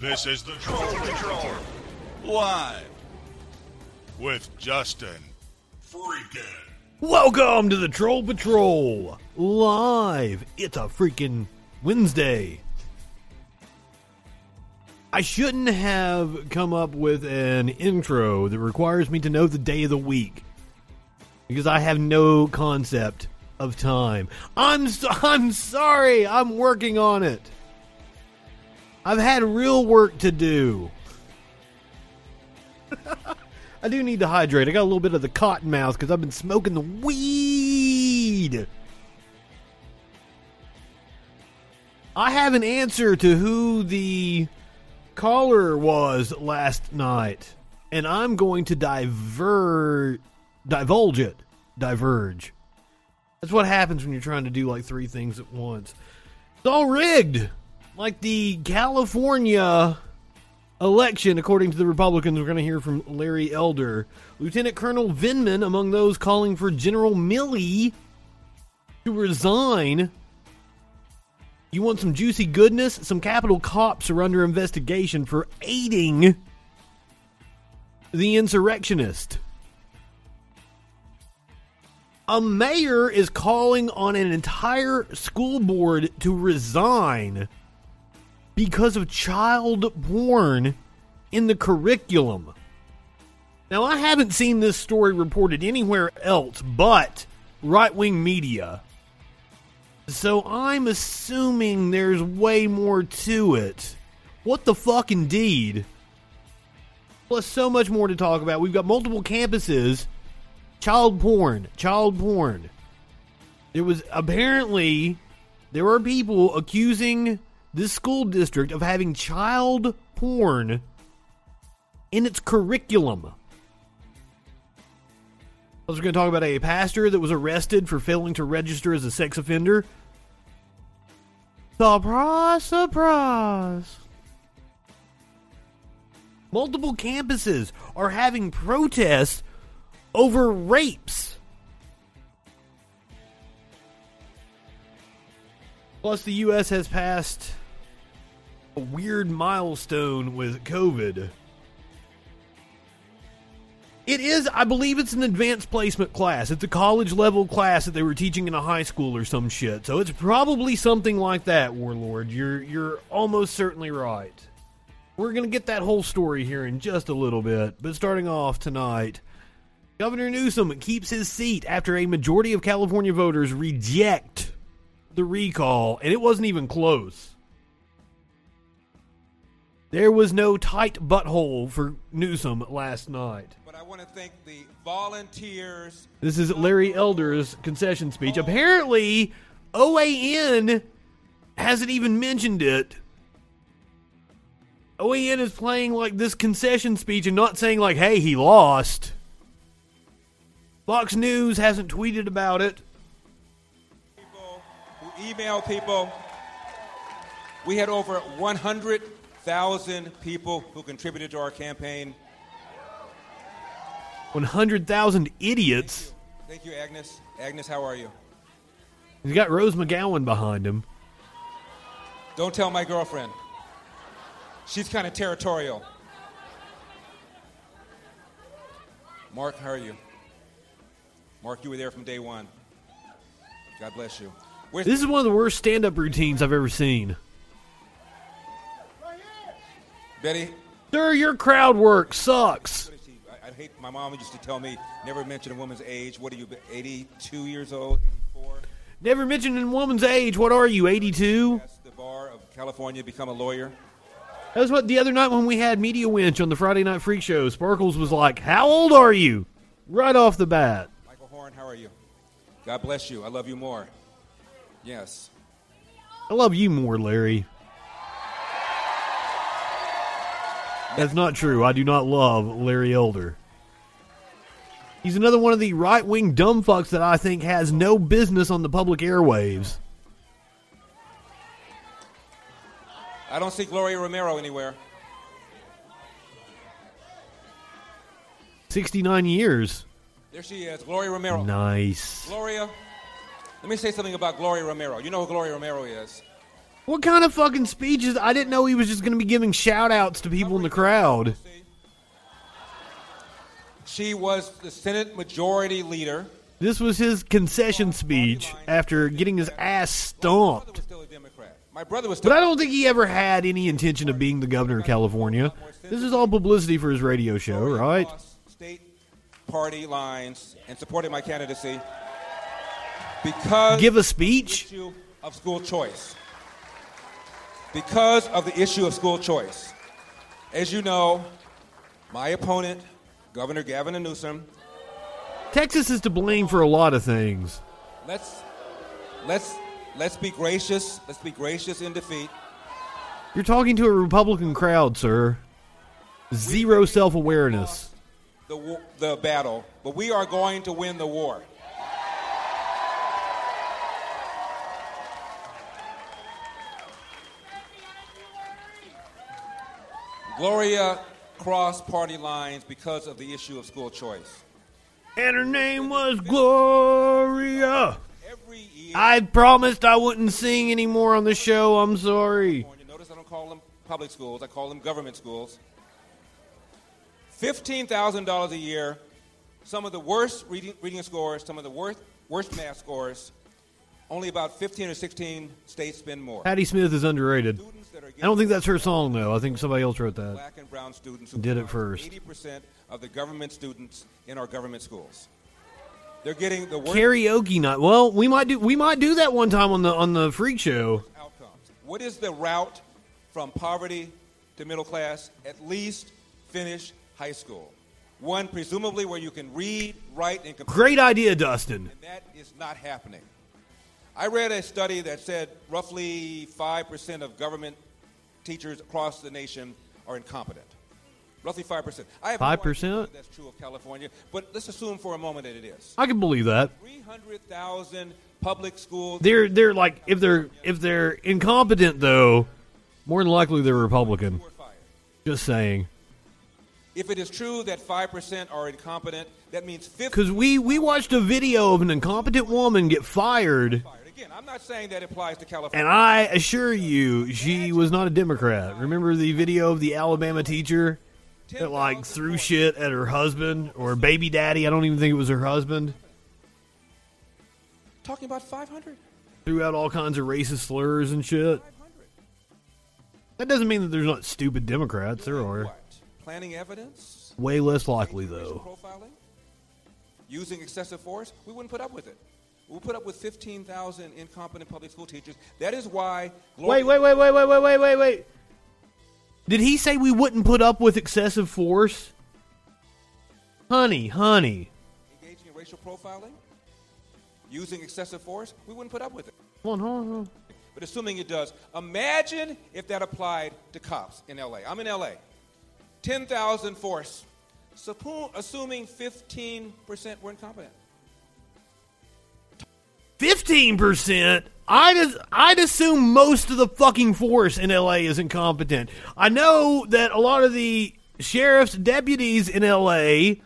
This is the Troll Patrol. Live. With Justin Freakin'. Welcome to the Troll Patrol live. It's a freaking Wednesday. I shouldn't have come up with an intro that requires me to know the day of the week because I have no concept of time. I'm so, I'm sorry. I'm working on it. I've had real work to do. I do need to hydrate. I got a little bit of the cotton mouth because I've been smoking the weed. I have an answer to who the caller was last night, and I'm going to diver divulge it. Diverge. That's what happens when you're trying to do like three things at once. It's all rigged. Like the California election, according to the Republicans, we're going to hear from Larry Elder. Lieutenant Colonel Vindman among those calling for General Milley to resign. You want some juicy goodness? Some Capitol cops are under investigation for aiding the insurrectionist. A mayor is calling on an entire school board to resign because of child porn in the curriculum. Now, I haven't seen this story reported anywhere else but right wing media. So I'm assuming there's way more to it. What the fuck, indeed? Plus, so much more to talk about. We've got multiple campuses. Child porn. Child porn. There was apparently, there were people accusing this school district of having child porn in its curriculum. I was going to talk about a pastor that was arrested for failing to register as a sex offender. Surprise, surprise. Multiple campuses are having protests over rapes. Plus, the U.S. has passed weird milestone with COVID. It is, I believe it's an advanced placement class. It's a college level class that they were teaching in a high school or some shit. So it's probably something like that, Warlord. You're you're almost certainly right. We're going to get that whole story here in just a little bit, but starting off tonight, Governor Newsom keeps his seat after a majority of California voters reject the recall, and it wasn't even close. There was no tight butthole for Newsom last night. But I want to thank the volunteers. This is Larry Elder's concession speech. Apparently, OAN hasn't even mentioned it. OAN is playing like this concession speech and not saying, like, hey, he lost. Fox News hasn't tweeted about it. People who email people. We had over 100,000 people who contributed to our campaign. 100,000 idiots. Thank you, Agnes. Agnes, how are you? He's got Rose McGowan behind him. Don't tell my girlfriend. She's kind of territorial. Mark, how are you? Mark, you were there from day one. God bless you. Where's This is one of the worst stand up routines I've ever seen. Betty? Sir, your crowd work sucks. What is she? I, I hate. My mom used to tell me never mention a woman's age. What are you? 82 years old? 84? Never mention a woman's age. What are you, 82? That's the bar of California. Become a lawyer. That was what the other night when we had Media Winch on the Friday Night Freak Show. Sparkles was like, How old are you? Right off the bat. Michael Horn, how are you? God bless you. I love you more. Yes. I love you more, Larry. That's not true. I do not love Larry Elder. He's another one of the right wing dumb fucks that I think has no business on the public airwaves. I don't see Gloria Romero anywhere. 69 years. There she is, Gloria Romero. Nice. Gloria, let me say something about Gloria Romero. You know who Gloria Romero is. What kind of fucking speeches? I didn't know he was just going to be giving shout outs to people in the crowd. She was the Senate Majority Leader. This was his concession speech after getting his ass stomped. My brother was But. I don't think he ever had any intention of being the governor of California. This is all publicity for his radio show, right? State party lines and supporting my candidacy because Give a speech? of school choice. Because of the issue of school choice. As you know, my opponent, Governor Gavin Newsom, Texas is to blame for a lot of things. let's let's let's be gracious. Let's be gracious in defeat. You're talking to a Republican crowd, sir. Zero self awareness. the, the battle, but we are going to win the war. Gloria crossed party lines because of the issue of school choice. And her name was Gloria. I promised I wouldn't sing anymore on the show. I'm sorry. Notice I don't call them public schools, I call them government schools. $15,000 a year, some of the worst reading, reading scores, some of the worst, worst math scores. Only about 15 or 16 states spend more. Patti Smith is underrated. Students that are I don't think that's her song, though. I think somebody else wrote that. black and brown students who Did it first. 80% of the government students in our government schools. They're getting the Karaoke night. Well, we might do we might do that one time on the on the freak show. outcomes. What is the route from poverty to middle class? At least finish high school. One, presumably, where you can read, write, and compute. Great idea, Dustin. And that is not happening. I read a study that said roughly 5% of government teachers across the nation are incompetent. Roughly 5%. I have 5%? whether that's true of California, but let's assume for a moment that it is. I can believe that. 300,000 public schools. They're they're like if they're if they're incompetent though, more than likely they're Republican. Just saying. If it is true that 5% are incompetent, that means 50 Because we we watched a video of an incompetent woman get fired. Again, I'm not saying that applies to California. and I assure you, she was not a Democrat. Remember the video of the Alabama teacher that like threw shit at her husband or baby daddy? I don't even think it was her husband. Talking about 500. Threw out all kinds of racist slurs and shit. That doesn't mean that there's not stupid Democrats. There are. What? Planning evidence? Way less likely though. Profiling? Using excessive force? We wouldn't put up with it. We'll put up with 15,000 incompetent public school teachers. That is why. Wait, wait, wait, wait, wait, wait, wait, wait, wait. Did he say we wouldn't put up with excessive force? Honey, honey. Engaging in racial profiling? Using excessive force? We wouldn't put up with it. Hold on, hold on. But assuming it does, imagine if that applied to cops in LA. I'm in LA. 10,000 force. Assuming 15% were incompetent. Fifteen percent. I'd I'd assume most of the fucking force in LA is incompetent. I know that a lot of the sheriff's deputies in LA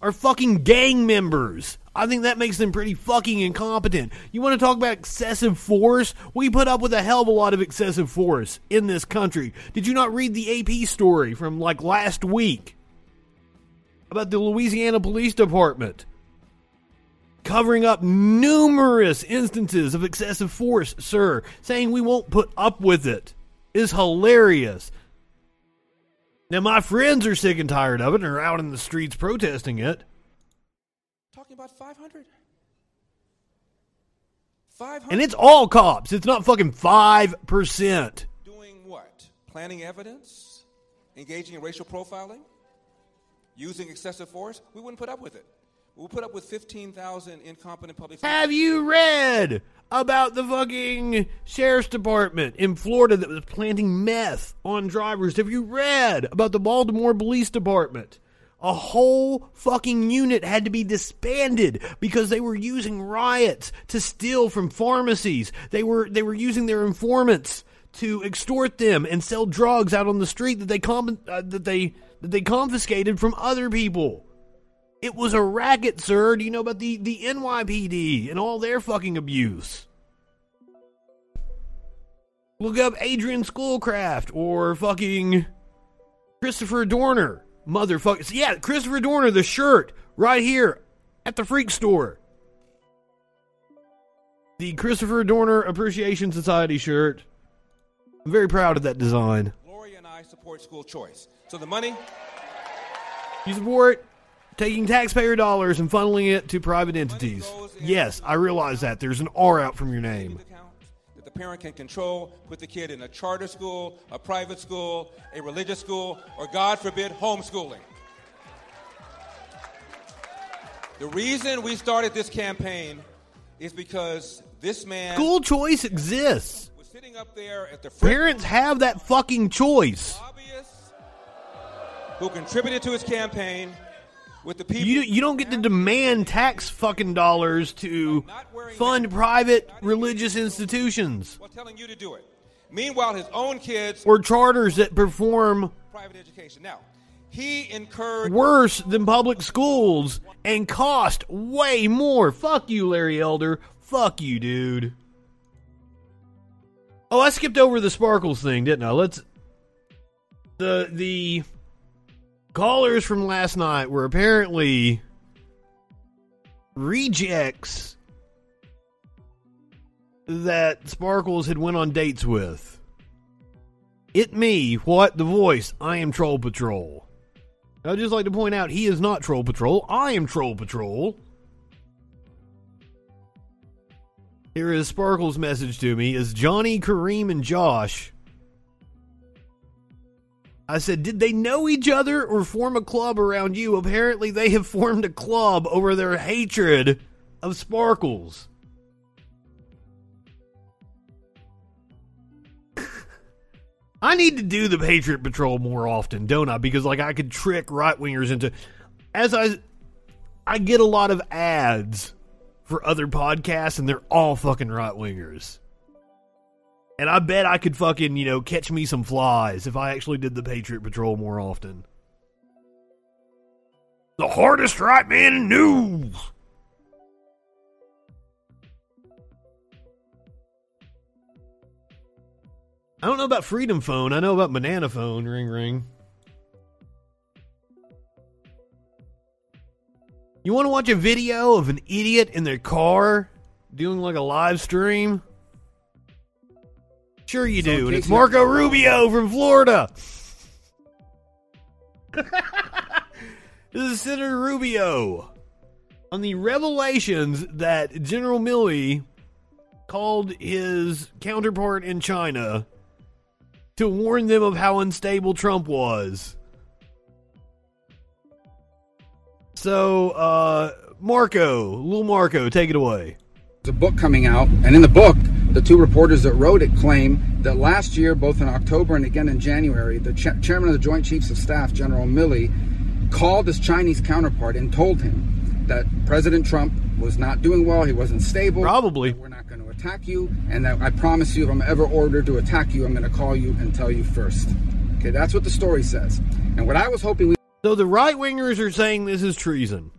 are fucking gang members. I think that makes them pretty fucking incompetent. You want to talk about excessive force? We put up with a hell of a lot of excessive force in this country. Did you not read the AP story from like last week about the Louisiana Police Department? Covering up numerous instances of excessive force, sir, saying we won't put up with it is hilarious. Now, my friends are sick and tired of it and are out in the streets protesting it. Talking about 500. 500. And it's all cops. It's not fucking 5%. Doing what? Planning evidence? Engaging in racial profiling? Using excessive force? We wouldn't put up with it. We'll put up with 15,000 incompetent public Have you read about the fucking sheriff's department in Florida that was planting meth on drivers? Have you read about the Baltimore Police Department? A whole fucking unit had to be disbanded because they were using riots to steal from pharmacies. They were they were using their informants to extort them and sell drugs out on the street that they com- uh, that they that they confiscated from other people. It was a racket, sir. Do you know about the, the NYPD and all their fucking abuse? Look up Adrian Schoolcraft or fucking Christopher Dorner. Motherfucker. Yeah, Christopher Dorner, the shirt, right here at the Freak Store. The Christopher Dorner Appreciation Society shirt. I'm very proud of that design. Gloria and I support school choice. So the money, You support taking taxpayer dollars and funneling it to private entities. Yes, I realize that. There's an R out from your name. that the parent can control, put the kid in a charter school, a private school, a religious school, or God forbid, homeschooling. The reason we started this campaign is because this man School choice exists. was sitting up there at the Parents have that fucking choice. who contributed to his campaign with the people. You you don't get to demand tax fucking dollars to fund private religious institutions while telling you to do it. Meanwhile, his own kids or charters that perform private education. Now, he incurred worse than public schools and cost way more. Fuck you, Larry Elder. Fuck you, dude. Oh, I skipped over the sparkles thing, didn't I? Let's the the callers from last night were apparently rejects that Sparkles had went on dates with. It me, what the voice? I am Troll Patrol. I'd just like to point out he is not Troll Patrol. I am Troll Patrol. Here is Sparkle's message to me is Johnny, Kareem, and Josh. I said, did they know each other or form a club around you? Apparently, they have formed a club over their hatred of Sparkles. I need to do the Patriot Patrol more often, don't I? Because like I could trick right wingers into as I I get a lot of ads for other podcasts and they're all fucking right wingers. And I bet I could fucking, you know, catch me some flies if I actually did the Patriot Patrol more often. The hardest right man in news. I don't know about Freedom Phone. I know about Banana Phone. Ring ring. You want to watch a video of an idiot in their car doing like a live stream? Sure you do. And it's Marco Rubio from Florida. this is Senator Rubio on the revelations that General Milley called his counterpart in China to warn them of how unstable Trump was. So, uh, Marco, little Marco, take it away. There's a book coming out, and in the book, the two reporters that wrote it claim that last year, both in October and again in January, the cha- chairman of the Joint Chiefs of Staff, General Milley, called his Chinese counterpart and told him that President Trump was not doing well, he wasn't stable. Probably. We're not going to attack you, and that I promise you, if I'm ever ordered to attack you, I'm going to call you and tell you first. Okay, that's what the story says. And what I was hoping we So the right wingers are saying this is treason.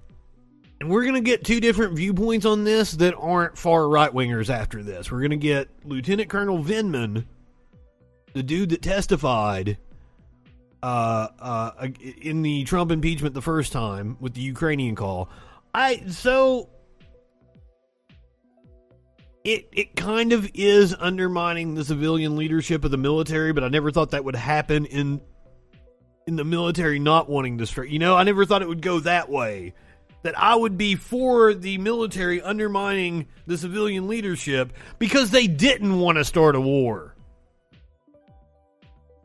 And we're going to get two different viewpoints on this that aren't far right wingers after this. We're going to get Lieutenant Colonel Vindman, the dude that testified uh, uh, in the Trump impeachment the first time with the Ukrainian call. I so it it kind of is undermining the civilian leadership of the military, but I never thought that would happen in in the military not wanting to strike. You know, I never thought it would go that way. That I would be for the military undermining the civilian leadership because they didn't want to start a war.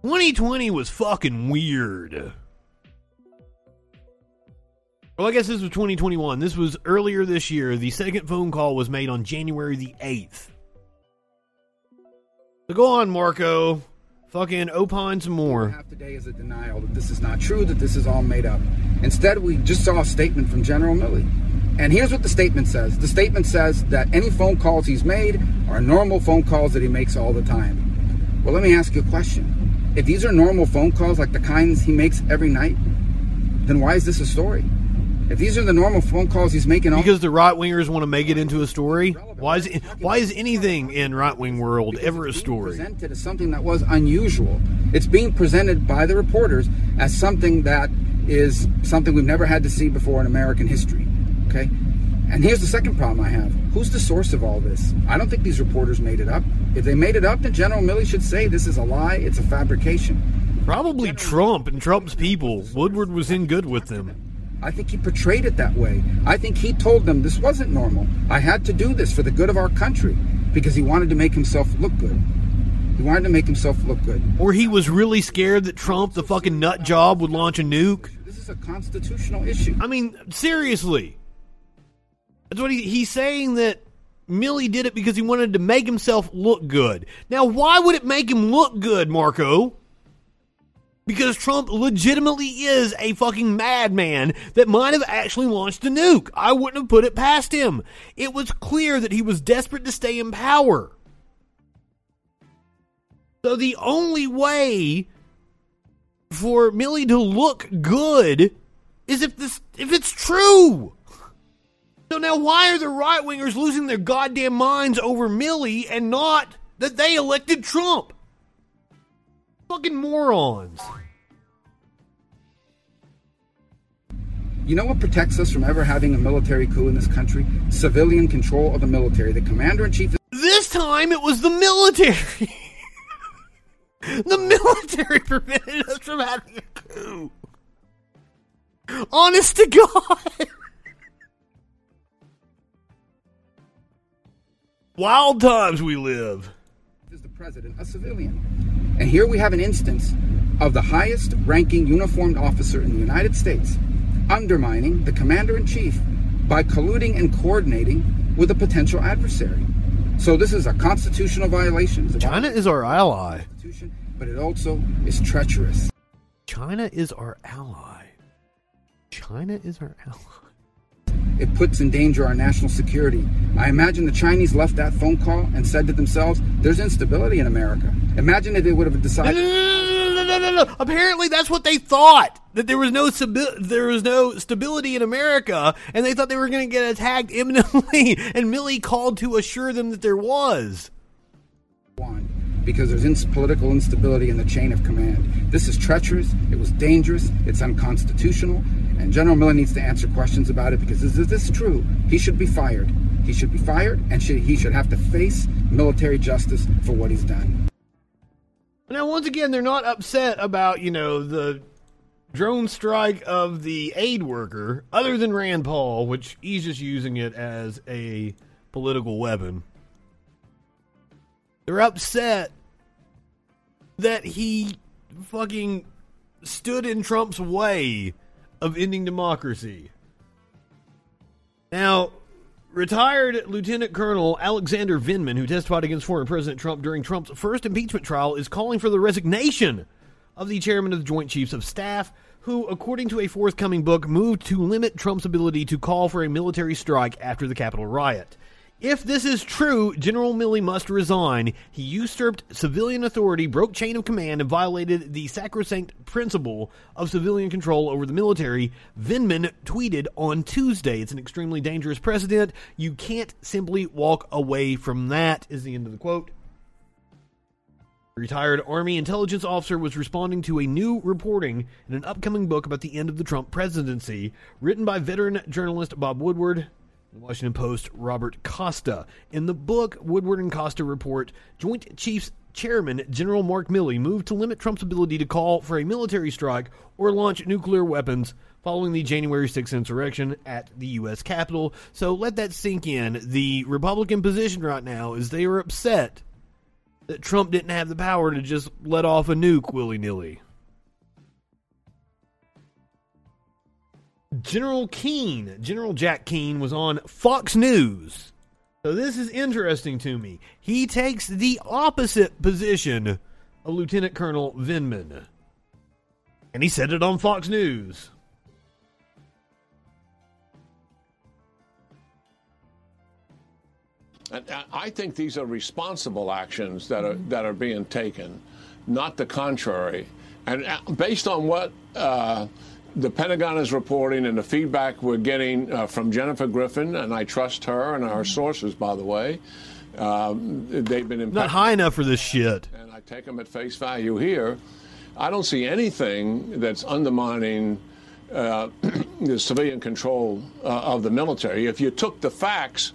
2020 was fucking weird. Well, I guess this was 2021. This was earlier this year. The second phone call was made on January the 8th. So go on, Marco. Fucking opine some more. have today is a denial that this is not true, that this is all made up. Instead, we just saw a statement from General Milley. And here's what the statement says the statement says that any phone calls he's made are normal phone calls that he makes all the time. Well, let me ask you a question. If these are normal phone calls like the kinds he makes every night, then why is this a story? If these are the normal phone calls he's making, because the right wingers want to make it into a story. Why is why is anything in right wing world ever a story? Presented as something that was unusual. It's being presented by the reporters as something that is something we've never had to see before in American history. Okay, and here's the second problem I have: Who's the source of all this? I don't think these reporters made it up. If they made it up, then General Milley should say this is a lie. It's a fabrication. Probably Trump and Trump's people. Woodward was in good with them. I think he portrayed it that way. I think he told them this wasn't normal. I had to do this for the good of our country because he wanted to make himself look good. He wanted to make himself look good. Or he was really scared that Trump, the fucking nut job, would launch a nuke. This is a constitutional issue. I mean, seriously. That's what he, he's saying that Milley did it because he wanted to make himself look good. Now, why would it make him look good, Marco? Because Trump legitimately is a fucking madman that might have actually launched a nuke. I wouldn't have put it past him. It was clear that he was desperate to stay in power. So the only way for Milley to look good is if this if it's true. So now why are the right wingers losing their goddamn minds over Milley and not that they elected Trump? Fucking morons. You know what protects us from ever having a military coup in this country? Civilian control of the military. The commander in chief. This time it was the military. the military prevented us from having a coup. Honest to God. Wild times we live. President a civilian? And here we have an instance of the highest ranking uniformed officer in the United States undermining the commander in chief by colluding and coordinating with a potential adversary. So this is a constitutional violation. China is our ally. But it also is treacherous. China is our ally. China is our ally it puts in danger our national security. I imagine the Chinese left that phone call and said to themselves, there's instability in America. Imagine if they would have decided. No, no, no, no. Apparently, that's what they thought that there was no there was no stability in America, and they thought they were going to get attacked imminently. And Milley called to assure them that there was. Because there's ins- political instability in the chain of command. This is treacherous. It was dangerous. It's unconstitutional. And General Miller needs to answer questions about it because is this true? He should be fired. He should be fired and should, he should have to face military justice for what he's done. Now, once again, they're not upset about, you know, the drone strike of the aid worker, other than Rand Paul, which he's just using it as a political weapon. They're upset that he fucking stood in Trump's way of ending democracy. Now, retired Lieutenant Colonel Alexander Vindman, who testified against former President Trump during Trump's first impeachment trial, is calling for the resignation of the chairman of the Joint Chiefs of Staff, who, according to a forthcoming book, moved to limit Trump's ability to call for a military strike after the Capitol riot. If this is true, General Milley must resign. He usurped civilian authority, broke chain of command, and violated the sacrosanct principle of civilian control over the military. Vindman tweeted on Tuesday, It's an extremely dangerous precedent. You can't simply walk away from that, is the end of the quote. retired Army intelligence officer was responding to a new reporting in an upcoming book about the end of the Trump presidency, written by veteran journalist Bob Woodward. Washington Post, Robert Costa. In the book, Woodward and Costa report Joint Chiefs Chairman General Mark Milley moved to limit Trump's ability to call for a military strike or launch nuclear weapons following the January 6th insurrection at the U.S. Capitol. So let that sink in. The Republican position right now is they are upset that Trump didn't have the power to just let off a nuke willy nilly. General Keane, General Jack Keane, was on Fox News. So this is interesting to me. He takes the opposite position of Lieutenant Colonel Vindman. And he said it on Fox News. And I think these are responsible actions that are that are being taken, not the contrary. And uh, based on what uh, the Pentagon is reporting and the feedback we're getting uh, from Jennifer Griffin, and I trust her and our sources, by the way. Um, they've been not high enough for this shit. And I take them at face value here. I don't see anything that's undermining uh, the civilian control uh, of the military. If you took the facts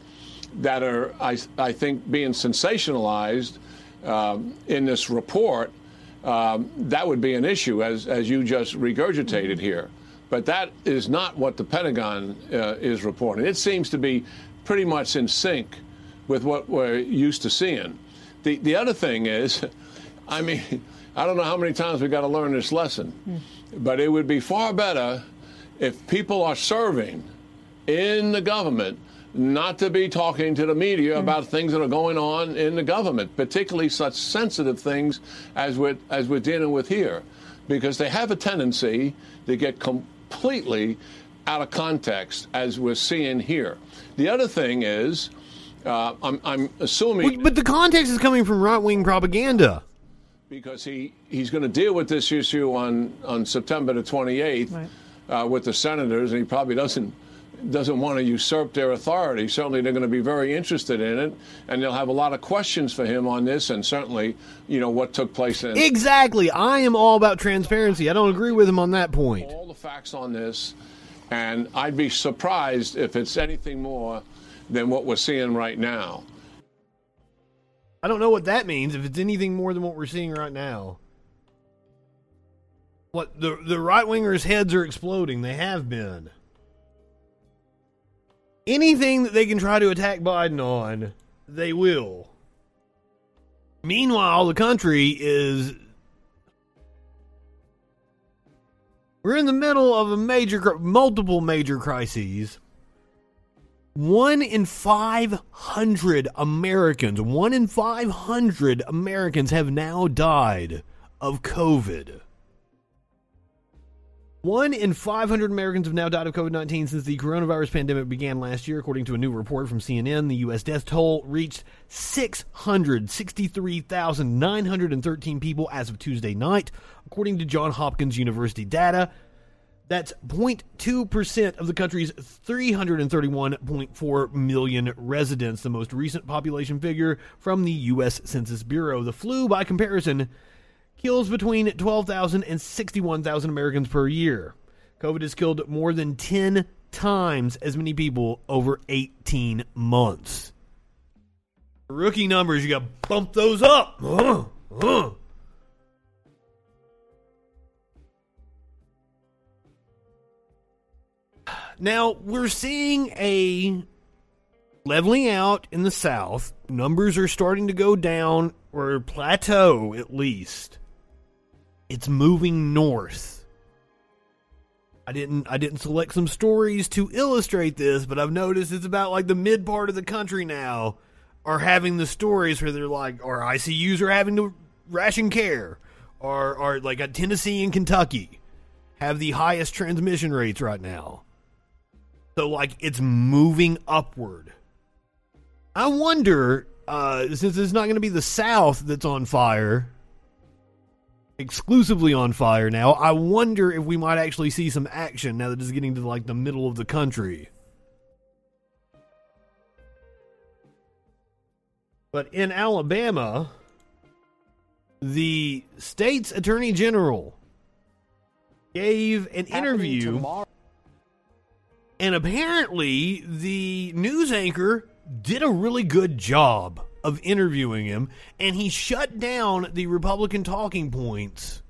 that are, I, I think, being sensationalized um, in this report, um, that would be an issue, as, as you just regurgitated here. But that is not what the Pentagon uh, is reporting. It seems to be pretty much in sync with what we're used to seeing. The, the other thing is, I mean, I don't know how many times we've got to learn this lesson, mm. but it would be far better if people are serving in the government not to be talking to the media mm. about things that are going on in the government, particularly such sensitive things as we're, as we're dealing with here, because they have a tendency to get completely out of context, as we're seeing here. The other thing is, uh, I'm, I'm, assuming. But the context is coming from right wing propaganda. Because he, he's going to deal with this issue on, on September the 28th right. uh, with the senators, and he probably doesn't doesn't want to usurp their authority. Certainly, they're going to be very interested in it, and they'll have a lot of questions for him on this, and certainly, you know, what took place in. Exactly. I am all about transparency. I don't agree with him on that point. All the facts on this, and I'd be surprised if it's anything more than what we're seeing right now. I don't know what that means. If it's anything more than what we're seeing right now. What the the right wingers' heads are exploding. They have been anything that they can try to attack Biden on, they will. Meanwhile, the country is. We're in the middle of a major, multiple major crises. One in 500 Americans, one in 500 Americans have now died of COVID. One in 500 Americans have now died of COVID 19 since the coronavirus pandemic began last year, according to a new report from CNN. The U.S. death toll reached 663,913 people as of Tuesday night, according to Johns Hopkins University data. That's 0.2% of the country's 331.4 million residents, the most recent population figure from the U.S. Census Bureau. The flu, by comparison, kills between 12,000 and 61,000 Americans per year. COVID has killed more than 10 times as many people over 18 months. Rookie numbers, you got to bump those up. Uh, uh. Now, we're seeing a leveling out in the South. Numbers are starting to go down or plateau at least it's moving north. I didn't I didn't select some stories to illustrate this, but I've noticed it's about like the mid part of the country now are having the stories where they're like or ICUs are having to ration care or or like Tennessee and Kentucky have the highest transmission rates right now. So like it's moving upward. I wonder uh, since it's not going to be the South that's on fire exclusively on fire now. I wonder if we might actually see some action now that it's getting to like the middle of the country. But in Alabama, the state's attorney general gave an interview. Tomorrow. And apparently, the news anchor did a really good job of interviewing him, and he shut down the Republican talking points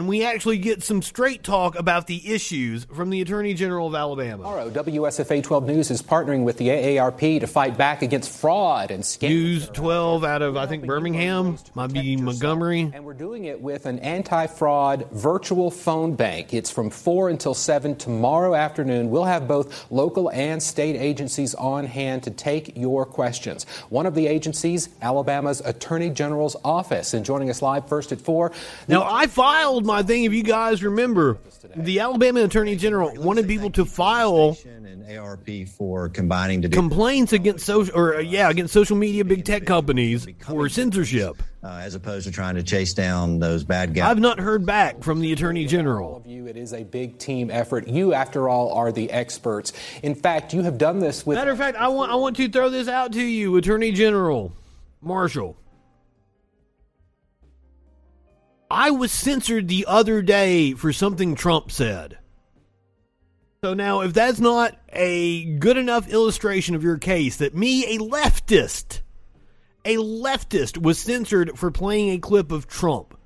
and we actually get some straight talk about the issues from the Attorney General of Alabama. Tomorrow, WSFA 12 News is partnering with the AARP to fight back against fraud and scams. News 12 out of, I think, Birmingham, might be Montgomery. And we're doing it with an anti fraud virtual phone bank. It's from 4 until 7 tomorrow afternoon. We'll have both local and state agencies on hand to take your questions. One of the agencies, Alabama's Attorney General's Office. And joining us live first at 4. Now, I filed my thing. If you guys remember, the Alabama Attorney General wanted people to file and ARP for combining to do complaints against social or uh, yeah against social media big tech companies for censorship. uh, as opposed to trying to chase down those bad guys. I've not heard back from the Attorney all General. of you, it is a big team effort. You, after all, are the experts. In fact, you have done this with. Matter of fact, I want I want to throw this out to you, Attorney General Marshall. I was censored the other day for something Trump said. So now, if that's not a good enough illustration of your case that me, a leftist, a leftist was censored for playing a clip of Trump.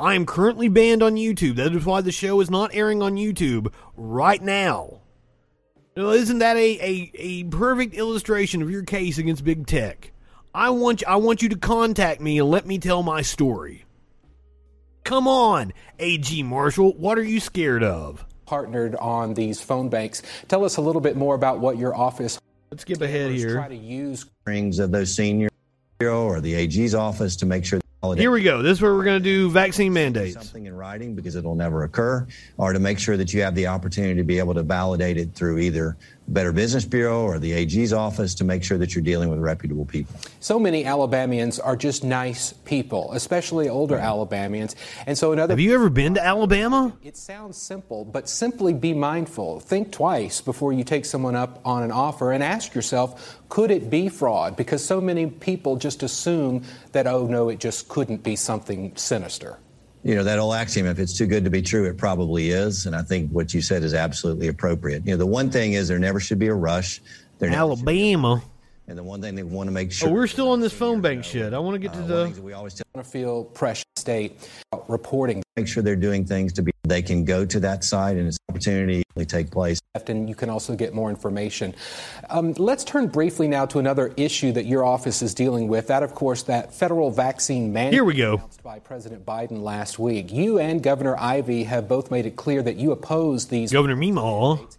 I am currently banned on YouTube. That is why the show is not airing on YouTube right now. Now, isn't that a, a, a perfect illustration of your case against big tech? I want I want you to contact me and let me tell my story. Come on, AG Marshall, what are you scared of? partnered on these phone banks. Tell us a little bit more about what your office Let's skip ahead here. try to use Rings of those senior or the AG's office to make sure that holiday Here we go. This is where we're going to do vaccine mandates. something in writing because it'll never occur, or to make sure that you have the opportunity to be able to validate it through either Better Business Bureau or the AG's office to make sure that you're dealing with reputable people. So many Alabamians are just nice people, especially older Alabamians. And so another Have you ever been to Alabama? It sounds simple, but simply be mindful. Think twice before you take someone up on an offer and ask yourself, could it be fraud? Because so many people just assume that, oh no, it just couldn't be something sinister. You know, that old axiom, if it's too good to be true, it probably is. And I think what you said is absolutely appropriate. You know, the one thing is there never should be a rush. There never should be- Alabama. and the one thing they want to make sure. Oh, we're still on this phone bank shit. I want to get to Uh, the that we always tell I feel precious state reporting make sure they're doing things to be they can go to that site and it's an opportunity to take place and you can also get more information. Um, let's turn briefly now to another issue that your office is dealing with. That, of course, that federal vaccine mandate Here we go. announced by President Biden last week. You and Governor Ivey have both made it clear that you oppose these. Governor Meemaw.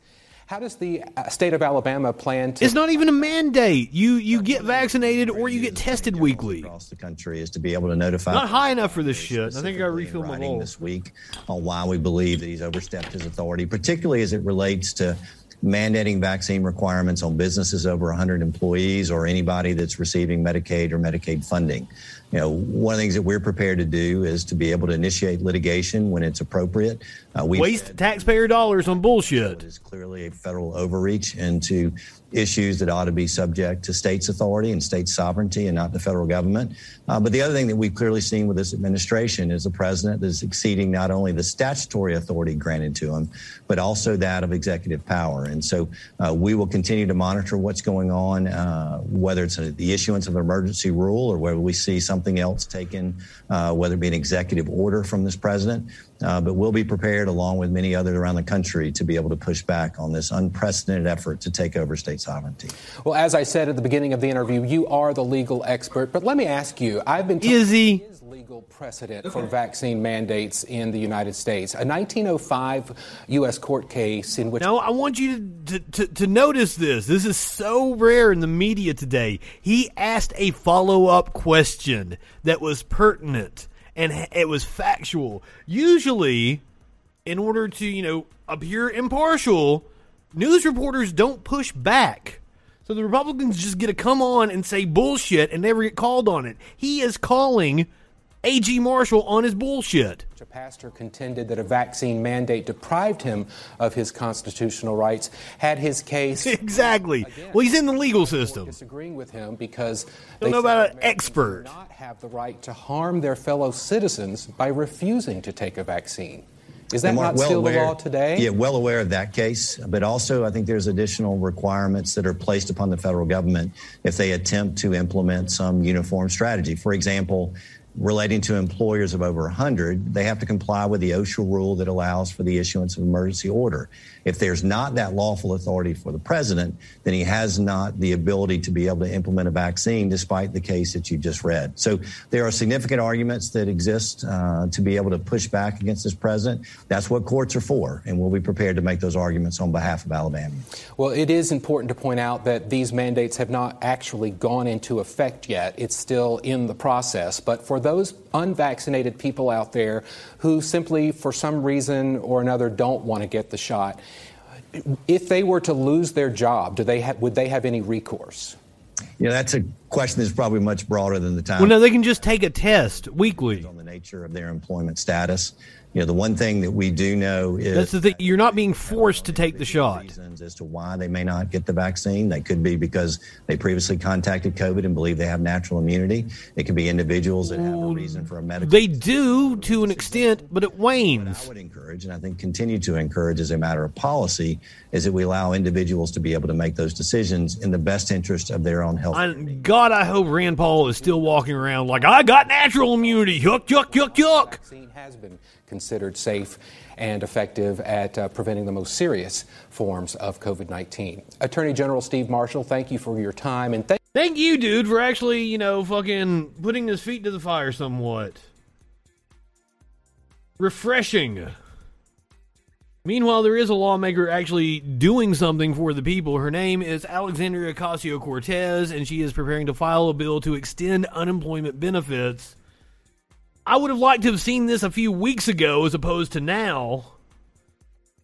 How does the uh, state of Alabama plan to? It's not even a mandate. You you get vaccinated or you get tested weekly. across the country is to be able to notify Not high enough for this shit. I think I got to refill my writing bowl. this week on why we believe that he's overstepped his authority, particularly as it relates to mandating vaccine requirements on businesses over 100 employees or anybody that's receiving Medicaid or Medicaid funding. You know, one of the things that we're prepared to do is to be able to initiate litigation when it's appropriate. Uh, we've Waste taxpayer dollars on bullshit. it is clearly a federal overreach into issues that ought to be subject to states' authority and state sovereignty and not the federal government. Uh, but the other thing that we've clearly seen with this administration is a president that is exceeding not only the statutory authority granted to him, but also that of executive power. And so uh, we will continue to monitor what's going on, uh, whether it's a, the issuance of an emergency rule or whether we see something else taken, uh, whether it be an executive order from this president. Uh, but we'll be prepared, along with many others around the country, to be able to push back on this unprecedented effort to take over state sovereignty. Well, as I said at the beginning of the interview, you are the legal expert. But let me ask you: I've been told Is he? there is legal precedent for vaccine mandates in the United States. A 1905 U.S. court case in which Now, I want you to, to, to notice this. This is so rare in the media today. He asked a follow up question that was pertinent and it was factual. Usually, in order to, you know, appear impartial, news reporters don't push back. So the Republicans just get to come on and say bullshit and never get called on it. He is calling A.G. Marshall on his bullshit. a pastor contended that a vaccine mandate deprived him of his constitutional rights, had his case Exactly. Well, he's in the legal system. disagreeing with him because Don't they know about an Americans expert. do not have the right to harm their fellow citizens by refusing to take a vaccine. Is that not well still aware- the law today? Yeah, well aware of that case, but also I think there's additional requirements that are placed upon the federal government if they attempt to implement some uniform strategy. For example, relating to employers of over 100, they have to comply with the OSHA rule that allows for the issuance of emergency order. If there's not that lawful authority for the president, then he has not the ability to be able to implement a vaccine, despite the case that you just read. So there are significant arguments that exist uh, to be able to push back against this president. That's what courts are for, and we'll be prepared to make those arguments on behalf of Alabama. Well, it is important to point out that these mandates have not actually gone into effect yet. It's still in the process. But for those unvaccinated people out there who simply, for some reason or another, don't want to get the shot. If they were to lose their job, do they ha- would they have any recourse? Yeah, that's a question that's probably much broader than the time. Well, no, they can just take a test weekly on the nature of their employment status you know, the one thing that we do know is that's the thing. You're not being forced to take the shot. Reasons as to why they may not get the vaccine. They could be because they previously contacted COVID and believe they have natural immunity. It could be individuals that have a reason for a medical. They do to an extent, but it wanes. What I would encourage, and I think continue to encourage as a matter of policy, is that we allow individuals to be able to make those decisions in the best interest of their own health. I, God, I hope Rand Paul is still walking around like I got natural immunity. Yuck, yuck, yuck, yuck. Vaccine has been considered safe and effective at uh, preventing the most serious forms of COVID 19. Attorney General Steve Marshall, thank you for your time and thank Thank you, dude, for actually, you know, fucking putting his feet to the fire somewhat. Refreshing. Meanwhile, there is a lawmaker actually doing something for the people. Her name is Alexandria Ocasio Cortez, and she is preparing to file a bill to extend unemployment benefits I would have liked to have seen this a few weeks ago as opposed to now.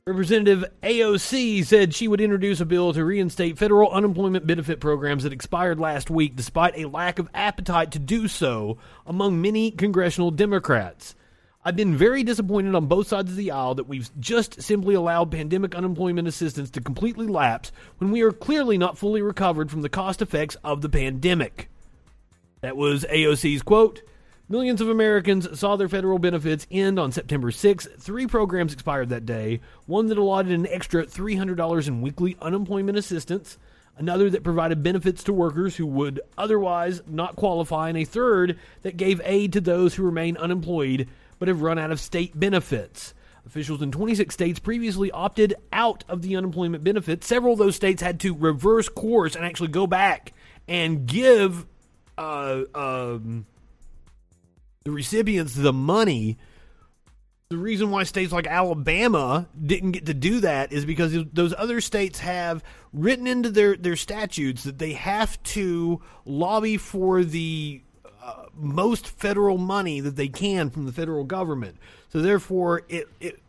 Representative AOC said she would introduce a bill to reinstate federal unemployment benefit programs that expired last week, despite a lack of appetite to do so among many congressional Democrats. I've been very disappointed on both sides of the aisle that we've just simply allowed pandemic unemployment assistance to completely lapse when we are clearly not fully recovered from the cost effects of the pandemic. That was AOC's quote. Millions of Americans saw their federal benefits end on September 6th. Three programs expired that day one that allotted an extra $300 in weekly unemployment assistance, another that provided benefits to workers who would otherwise not qualify, and a third that gave aid to those who remain unemployed but have run out of state benefits. Officials in 26 states previously opted out of the unemployment benefits. Several of those states had to reverse course and actually go back and give. Uh, um, the recipients the money. The reason why states like Alabama didn't get to do that is because those other states have written into their, their statutes that they have to lobby for the uh, most federal money that they can from the federal government. So therefore, it, it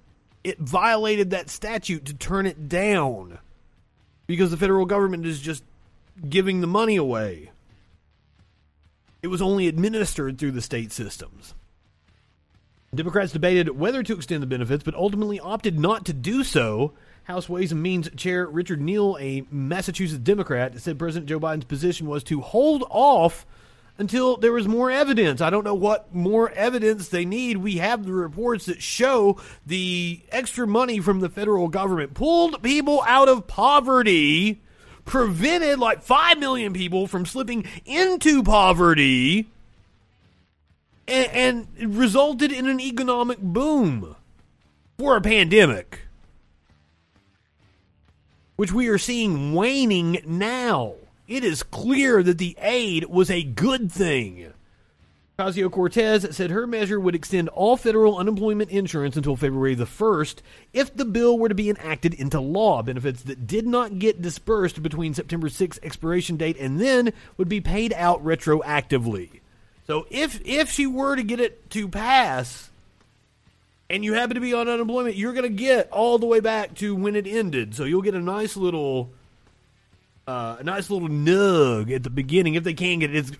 it violated that statute to turn it down because the federal government is just giving the money away. It was only administered through the state systems. Democrats debated whether to extend the benefits, but ultimately opted not to do so. House Ways and Means Chair Richard Neal, a Massachusetts Democrat, said President Joe Biden's position was to hold off until there was more evidence. I don't know what more evidence they need. We have the reports that show the extra money from the federal government pulled people out of poverty prevented like 5 million people from slipping into poverty and, and resulted in an economic boom for a pandemic, which we are seeing waning now. It is clear that the aid was a good thing. Ocasio Cortez said her measure would extend all federal unemployment insurance until February the 1st if the bill were to be enacted into law. Benefits that did not get dispersed between September 6th expiration date and then would be paid out retroactively. So if if she were to get it to pass and you happen to be on unemployment, you're going to get all the way back to when it ended. So you'll get a nice little uh, a nice little nug at the beginning if they can get it. It's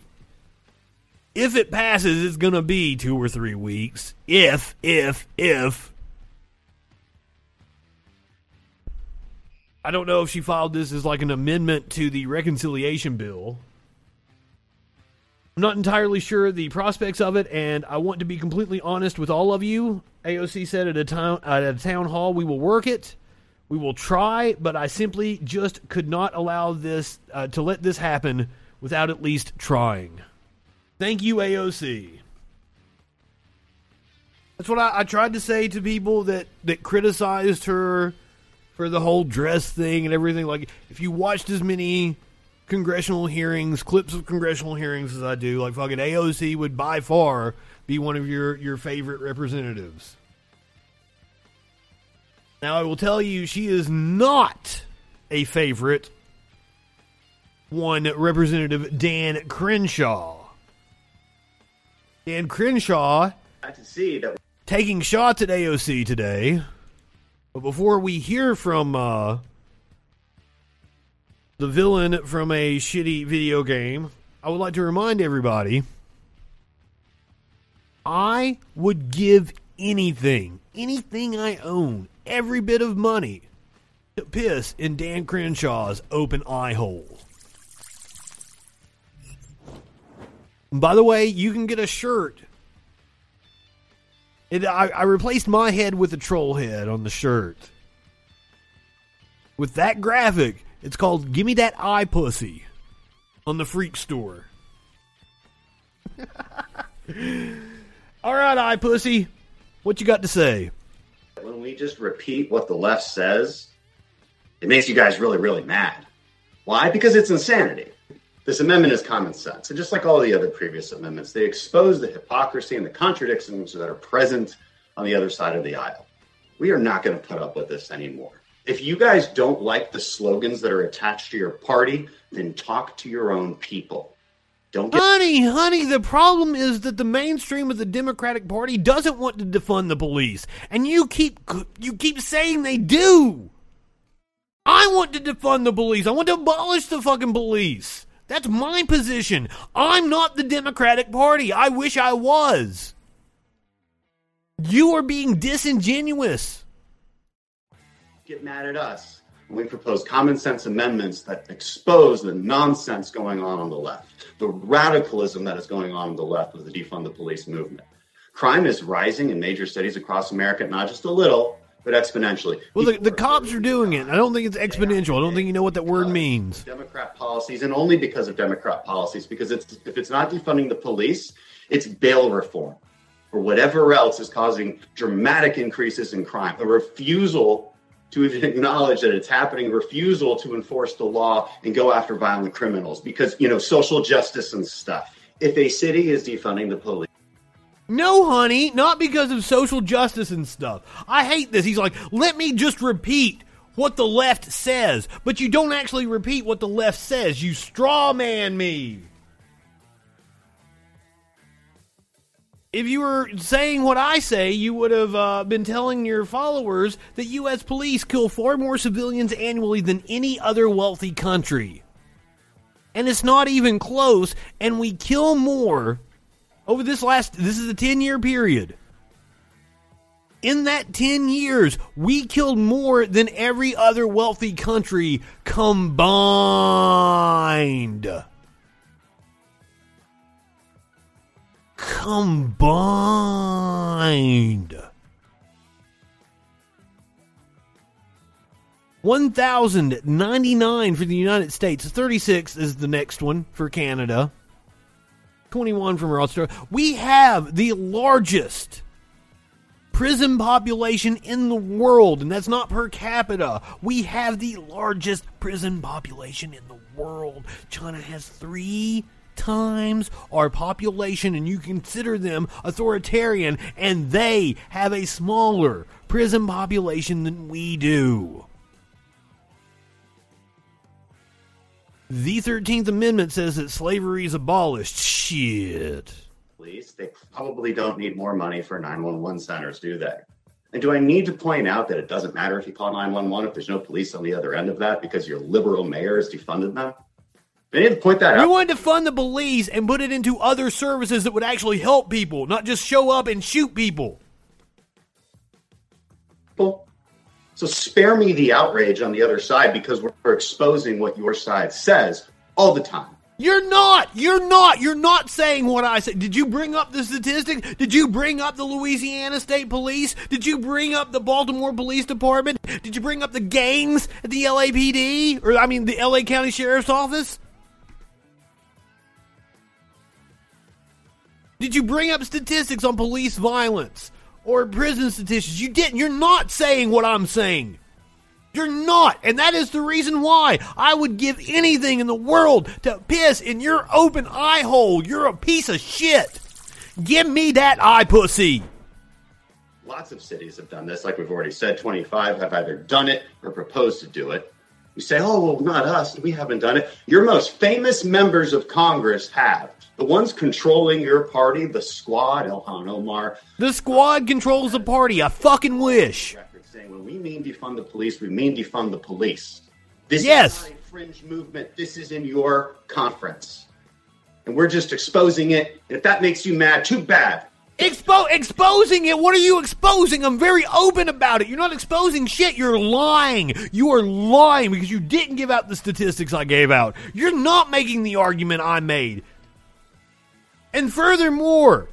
if it passes, it's going to be two or three weeks. If, if, if. I don't know if she filed this as like an amendment to the reconciliation bill. I'm not entirely sure the prospects of it, and I want to be completely honest with all of you. AOC said at a town at a town hall, "We will work it, we will try, but I simply just could not allow this uh, to let this happen without at least trying." Thank you, AOC. That's what I, I, tried to say to people that, that criticized her for the whole dress thing and everything. Like, if you watched as many congressional hearings, clips of congressional hearings as I do, like fucking AOC would by far be one of your, your favorite representatives. Now, I will tell you, she is not a favorite. One Representative Dan Crenshaw Dan Crenshaw to see that taking shots at AOC today. But before we hear from uh, the villain from a shitty video game, I would like to remind everybody I would give anything, anything I own, every bit of money to piss in Dan Crenshaw's open eye hole. By the way, you can get a shirt. It, I, I replaced my head with a troll head on the shirt. With that graphic, it's called Gimme That Eye Pussy on the Freak Store. All right, Eye Pussy, what you got to say? when we just repeat what the left says, it makes you guys really, really mad. Why? Because it's insanity. This amendment is common sense. And just like all the other previous amendments, they expose the hypocrisy and the contradictions that are present on the other side of the aisle. We are not going to put up with this anymore. If you guys don't like the slogans that are attached to your party, then talk to your own people. Don't get Honey, honey, the problem is that the mainstream of the Democratic Party doesn't want to defund the police, and you keep you keep saying they do. I want to defund the police. I want to abolish the fucking police. That's my position. I'm not the Democratic Party. I wish I was. You are being disingenuous. get mad at us when we propose common sense amendments that expose the nonsense going on on the left, the radicalism that is going on on the left with the defund the police movement. Crime is rising in major cities across America, not just a little, but exponentially. Well, the, the cops are doing it. I don't think it's exponential. I don't think you know what that word means. Democrat policies, and only because of Democrat policies, because it's if it's not defunding the police, it's bail reform or whatever else is causing dramatic increases in crime. A refusal to even acknowledge that it's happening, refusal to enforce the law and go after violent criminals because you know social justice and stuff. If a city is defunding the police. No, honey, not because of social justice and stuff. I hate this. He's like, let me just repeat what the left says, but you don't actually repeat what the left says. You straw man me. If you were saying what I say, you would have uh, been telling your followers that U.S. police kill far more civilians annually than any other wealthy country. And it's not even close, and we kill more over this last this is a 10 year period. In that 10 years we killed more than every other wealthy country combined. Combined. 1099 for the United States. 36 is the next one for Canada 21 from Australia. We have the largest prison population in the world, and that's not per capita. We have the largest prison population in the world. China has three times our population, and you consider them authoritarian, and they have a smaller prison population than we do. The 13th Amendment says that slavery is abolished. Shit. police, they probably don't need more money for 911 centers, do they? And do I need to point out that it doesn't matter if you call 911 if there's no police on the other end of that because your liberal mayor has defunded them? I need to point that We out. wanted to fund the police and put it into other services that would actually help people, not just show up and shoot people. So spare me the outrage on the other side because we're exposing what your side says all the time. You're not. You're not. You're not saying what I said. Did you bring up the statistic? Did you bring up the Louisiana State Police? Did you bring up the Baltimore Police Department? Did you bring up the gangs at the LAPD? Or, I mean, the LA County Sheriff's Office? Did you bring up statistics on police violence or prison statistics? You didn't. You're not saying what I'm saying. You're not. And that is the reason why I would give anything in the world to piss in your open eye hole. You're a piece of shit. Give me that eye pussy. Lots of cities have done this, like we've already said. 25 have either done it or proposed to do it. You say, oh, well, not us. We haven't done it. Your most famous members of Congress have. The ones controlling your party, the squad, Ilhan Omar. The squad controls the party. I fucking wish. Saying when we mean defund the police, we mean defund the police. This yes. is not a fringe movement. This is in your conference. And we're just exposing it. If that makes you mad, too bad. Expo- exposing it? What are you exposing? I'm very open about it. You're not exposing shit. You're lying. You are lying because you didn't give out the statistics I gave out. You're not making the argument I made. And furthermore,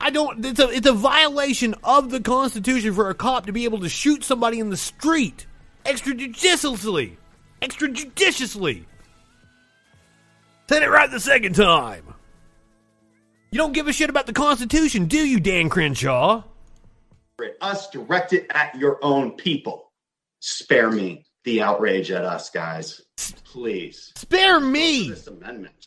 I don't. It's a it's a violation of the Constitution for a cop to be able to shoot somebody in the street extrajudiciously. Extrajudiciously. Said it right the second time. You don't give a shit about the Constitution, do you, Dan Crenshaw? Us direct it at your own people. Spare me the outrage at us, guys. Please. Spare me. This amendment.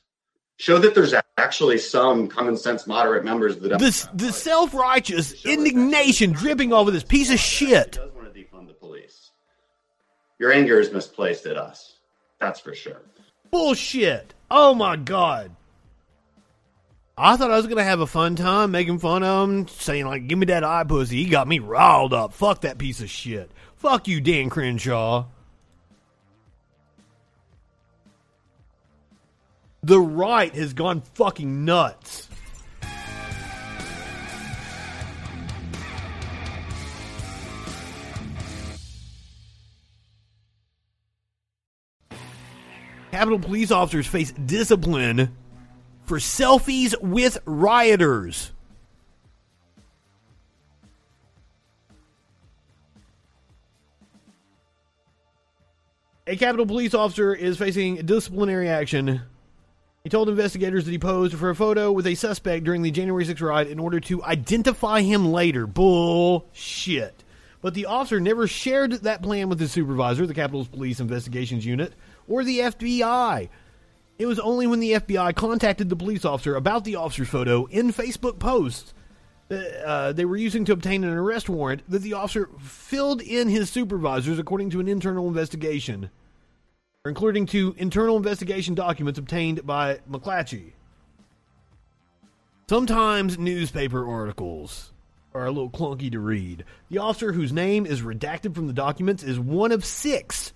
Show that there's actually some common sense, moderate members of the the, the self righteous indignation dripping over this piece of shit. Does want to defund the police. Your anger is misplaced at us. That's for sure. Bullshit. Oh my god. I thought I was gonna have a fun time making fun of him, saying like, "Give me that eye pussy." He got me riled up. Fuck that piece of shit. Fuck you, Dan Crenshaw. The right has gone fucking nuts. Capitol police officers face discipline for selfies with rioters. A Capitol police officer is facing disciplinary action. He told investigators that he posed for a photo with a suspect during the January 6th riot in order to identify him later. Bullshit. But the officer never shared that plan with his supervisor, the Capitol's Police Investigations Unit, or the FBI. It was only when the FBI contacted the police officer about the officer's photo in Facebook posts that uh, they were using to obtain an arrest warrant that the officer filled in his supervisors according to an internal investigation, including to internal investigation documents obtained by McClatchy. Sometimes newspaper articles are a little clunky to read. The officer whose name is redacted from the documents is one of six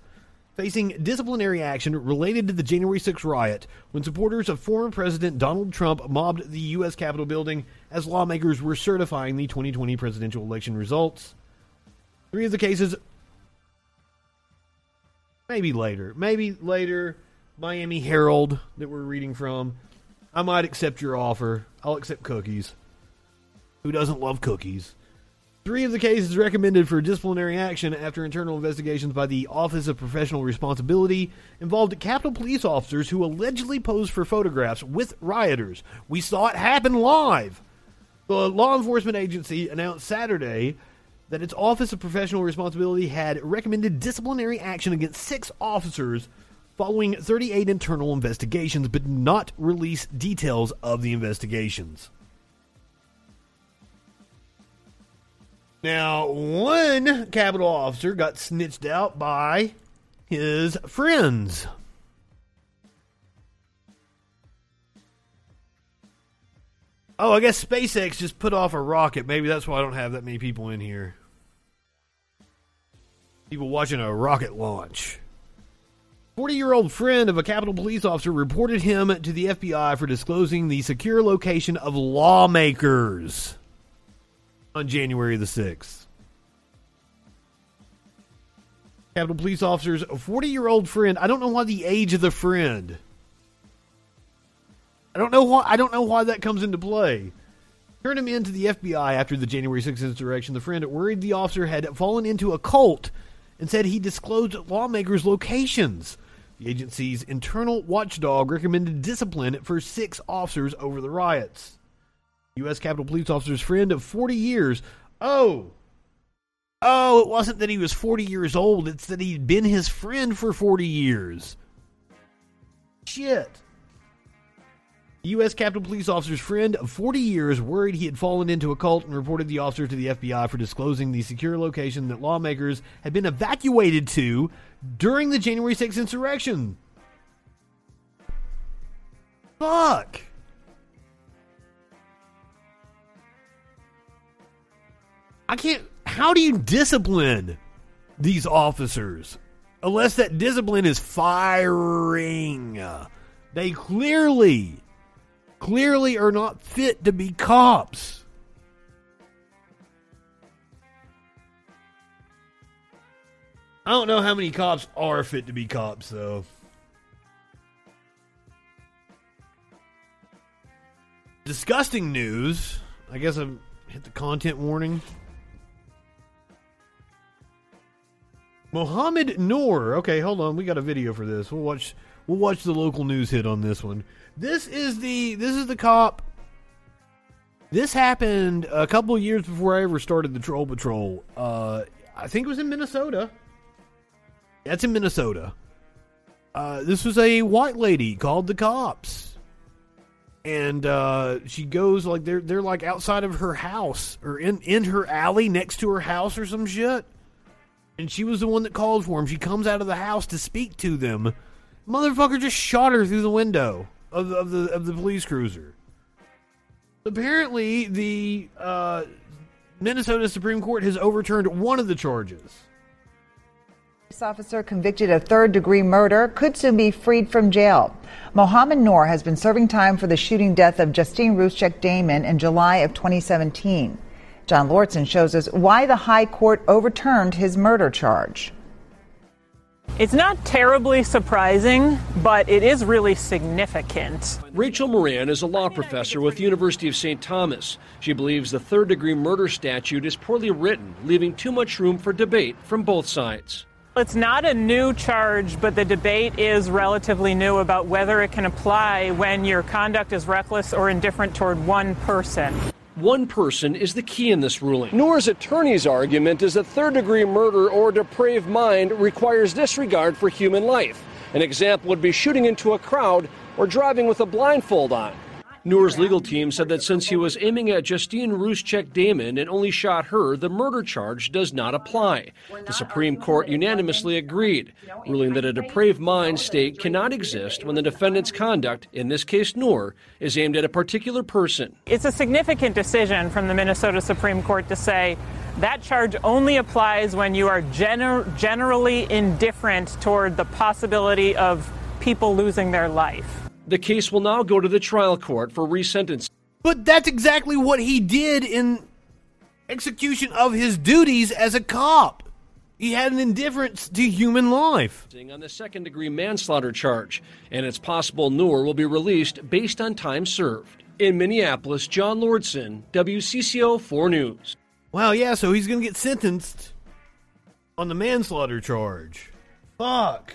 facing disciplinary action related to the January 6 riot when supporters of former President Donald Trump mobbed the U.S. Capitol building as lawmakers were certifying the 2020 presidential election results. Three of the cases, maybe later, maybe later, Miami Herald that we're reading from. I might accept your offer. I'll accept cookies. Who doesn't love cookies? Three of the cases recommended for disciplinary action after internal investigations by the Office of Professional Responsibility involved Capitol police officers who allegedly posed for photographs with rioters. We saw it happen live. The law enforcement agency announced Saturday that its Office of Professional Responsibility had recommended disciplinary action against six officers following 38 internal investigations, but did not release details of the investigations. Now, one Capitol officer got snitched out by his friends. Oh, I guess SpaceX just put off a rocket. Maybe that's why I don't have that many people in here. People watching a rocket launch. 40 year old friend of a Capitol police officer reported him to the FBI for disclosing the secure location of lawmakers on January the 6th. Capitol Police officers, a 40 year old friend. I don't know why the age of the friend. I don't know why. I don't know why that comes into play. Turned him into the FBI after the January 6th insurrection. The friend worried the officer had fallen into a cult and said he disclosed lawmakers' locations. The agency's internal watchdog recommended discipline for six officers over the riots. U.S. Capitol Police officer's friend of 40 years. Oh. Oh, it wasn't that he was 40 years old, it's that he'd been his friend for 40 years. Shit. U.S. Capitol Police officer's friend of 40 years worried he had fallen into a cult and reported the officer to the FBI for disclosing the secure location that lawmakers had been evacuated to during the January 6th insurrection. Fuck. I can't. How do you discipline these officers? Unless that discipline is firing. They clearly clearly are not fit to be cops. I don't know how many cops are fit to be cops, though. Disgusting news. I guess I've hit the content warning. Mohamed Noor. Okay, hold on. We got a video for this. We'll watch. We'll watch the local news hit on this one. This is the. This is the cop. This happened a couple years before I ever started the Troll Patrol. Uh, I think it was in Minnesota. That's in Minnesota. Uh, this was a white lady called the cops, and uh, she goes like they're they're like outside of her house or in in her alley next to her house or some shit. And she was the one that called for him. She comes out of the house to speak to them. Motherfucker just shot her through the window of the of the, of the police cruiser. Apparently, the uh, Minnesota Supreme Court has overturned one of the charges. Police officer convicted of third degree murder could soon be freed from jail. Mohamed Noor has been serving time for the shooting death of Justine Ruszczyk Damon in July of 2017. John Lauritsen shows us why the High Court overturned his murder charge. It's not terribly surprising, but it is really significant. Rachel Moran is a law professor with the University of St. Thomas. She believes the third degree murder statute is poorly written, leaving too much room for debate from both sides. It's not a new charge, but the debate is relatively new about whether it can apply when your conduct is reckless or indifferent toward one person. One person is the key in this ruling. Noor's attorney's argument is that third degree murder or depraved mind requires disregard for human life. An example would be shooting into a crowd or driving with a blindfold on. Noor's legal team said that since he was aiming at Justine Ruszczyk Damon and only shot her, the murder charge does not apply. The Supreme Court unanimously agreed, ruling that a depraved mind state cannot exist when the defendant's conduct, in this case Noor, is aimed at a particular person. It's a significant decision from the Minnesota Supreme Court to say that charge only applies when you are gener- generally indifferent toward the possibility of people losing their life. The case will now go to the trial court for resentencing. But that's exactly what he did in execution of his duties as a cop. He had an indifference to human life. On the second degree manslaughter charge, and it's possible Noor will be released based on time served. In Minneapolis, John Lauritsen, WCCO 4 News. Wow, yeah, so he's going to get sentenced on the manslaughter charge. Fuck.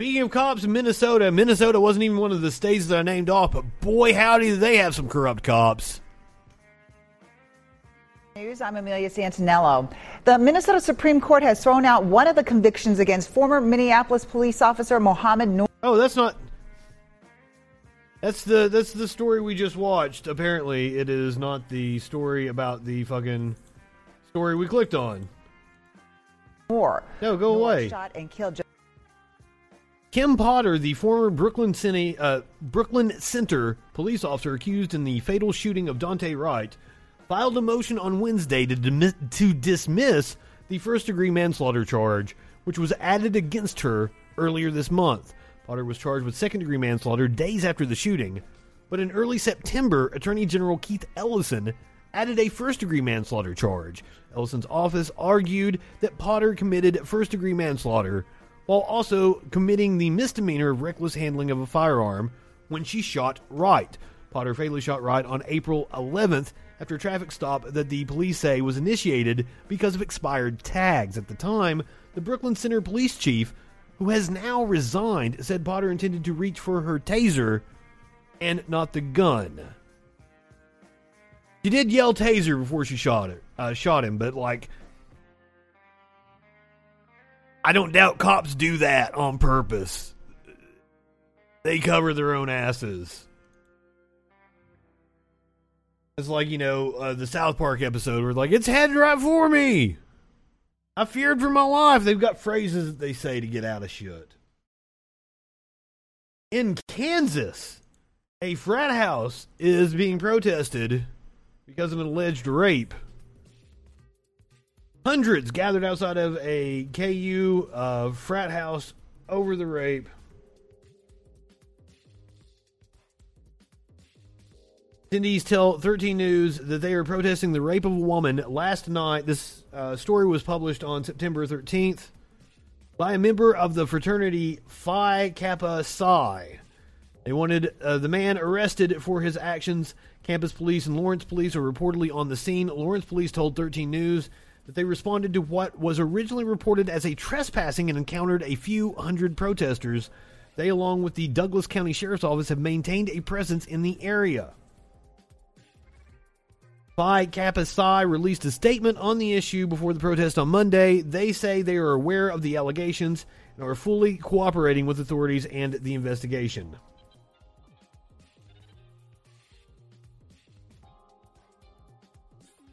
Speaking of cops in Minnesota, Minnesota wasn't even one of the states that I named off, but boy, howdy, they have some corrupt cops. News. I'm Amelia Santaniello. The Minnesota Supreme Court has thrown out one of the convictions against former Minneapolis police officer Mohamed Noor. Oh, that's not. That's the that's the story we just watched. Apparently, it is not the story about the fucking story we clicked on. More. No, go Noor away. Shot and killed. Kim Potter, the former Brooklyn, Cine, uh, Brooklyn Center police officer accused in the fatal shooting of Daunte Wright, filed a motion on Wednesday to, dimi- to dismiss the first degree manslaughter charge, which was added against her earlier this month. Potter was charged with second degree manslaughter days after the shooting, but in early September, Attorney General Keith Ellison added a first degree manslaughter charge. Ellison's office argued that Potter committed first degree manslaughter while also committing the misdemeanor of reckless handling of a firearm when she shot Wright. Potter fatally shot Wright on April 11th after a traffic stop that the police say was initiated because of expired tags. At the time, the Brooklyn Center police chief, who has now resigned, said Potter intended to reach for her taser and not the gun. She did yell taser before she shot her, uh, shot him, but like I don't doubt cops do that on purpose. They cover their own asses. It's like, you know, uh, the South Park episode where like, it's headed right for me. I feared for my life. They've got phrases that they say to get out of shit. In Kansas, A frat house is being protested because of an alleged rape. Hundreds gathered outside of a KU uh, frat house over the rape. Attendees tell 13 News that they are protesting the rape of a woman last night. This uh, story was published on September 13th by a member of the fraternity Phi Kappa Psi. They wanted uh, the man arrested for his actions. Campus police and Lawrence police are reportedly on the scene. Lawrence police told 13 News that they responded to what was originally reported as a trespassing and encountered a few hundred protesters. They, along with the Douglas County Sheriff's Office, have maintained a presence in the area. Phi Kappa Psi released a statement on the issue before the protest on Monday. They say they are aware of the allegations and are fully cooperating with authorities and the investigation.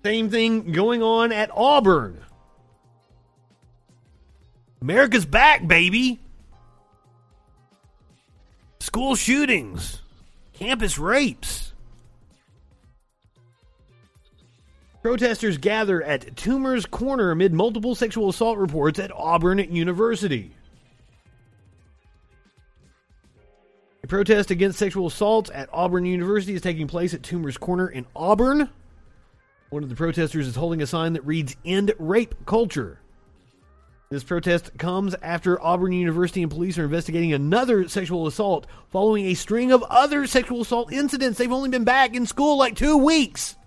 Same thing going on at Auburn. America's back, baby. School shootings, campus rapes. Protesters gather at Toomer's Corner amid multiple sexual assault reports at Auburn University. A protest against sexual assaults at Auburn University is taking place at Toomer's Corner in Auburn. One of the protesters is holding a sign that reads End Rape Culture. This protest comes after Auburn University and police are investigating another sexual assault following a string of other sexual assault incidents. They've only been back in school like two weeks.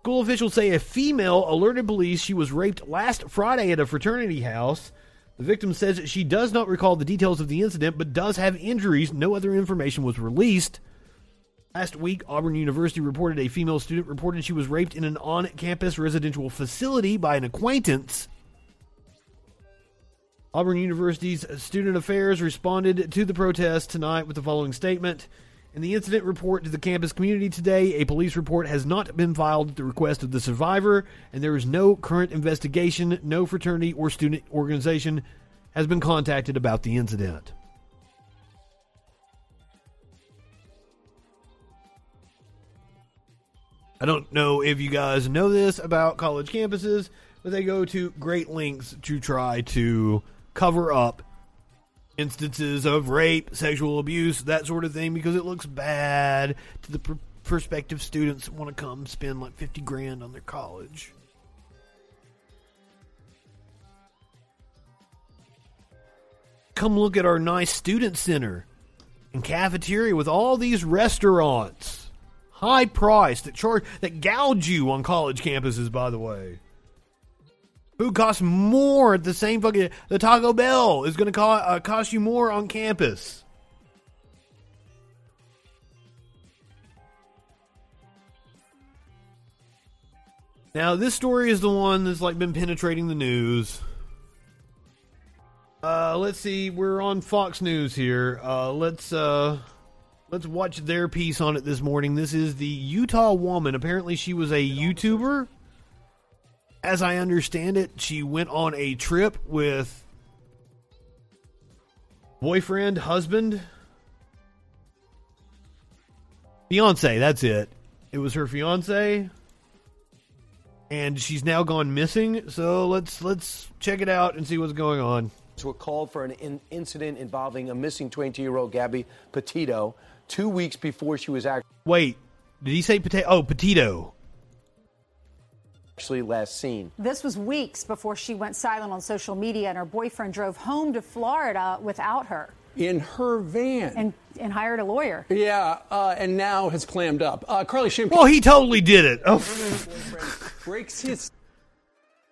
School officials say a female alerted police she was raped last Friday at a fraternity house. The victim says she does not recall the details of the incident but does have injuries. No other information was released. Last week, Auburn University reported a female student reported she was raped in an on campus residential facility by an acquaintance. Auburn University's Student Affairs responded to the protest tonight with the following statement. In the incident report to the campus community today, a police report has not been filed at the request of the survivor, and there is no current investigation. No fraternity or student organization has been contacted about the incident. I don't know if you guys know this about college campuses, but they go to great lengths to try to cover up instances of rape, sexual abuse, that sort of thing, because it looks bad to the pr- prospective students that want to come spend like 50 grand on their college. Come look at our nice student center and cafeteria with all these restaurants. High price that charge that gouge you on college campuses, by the way. Food costs more at the same fucking. The Taco Bell is going to co- uh, cost you more on campus. Now, this story is the one that's like been penetrating the news. Uh, let's see. We're on Fox News here. Uh, let's uh, let's watch their piece on it this morning. This is the Utah woman. Apparently, she was a YouTuber as I understand it, she went on a trip with boyfriend, husband, fiance. That's it. It was her fiance, and she's now gone missing. So let's let's check it out and see what's going on. Were called for an in- incident involving a missing 22-year-old Gabby Petito two weeks before she was actually. Wait, did he say potato? Oh, Petito actually last seen. This was weeks before she went silent on social media and her boyfriend drove home to Florida without her. In her van. And, and hired a lawyer. Yeah, uh, and now has clammed up. Uh, Carly Shimp. Well, he totally did it. Oh. breaks his.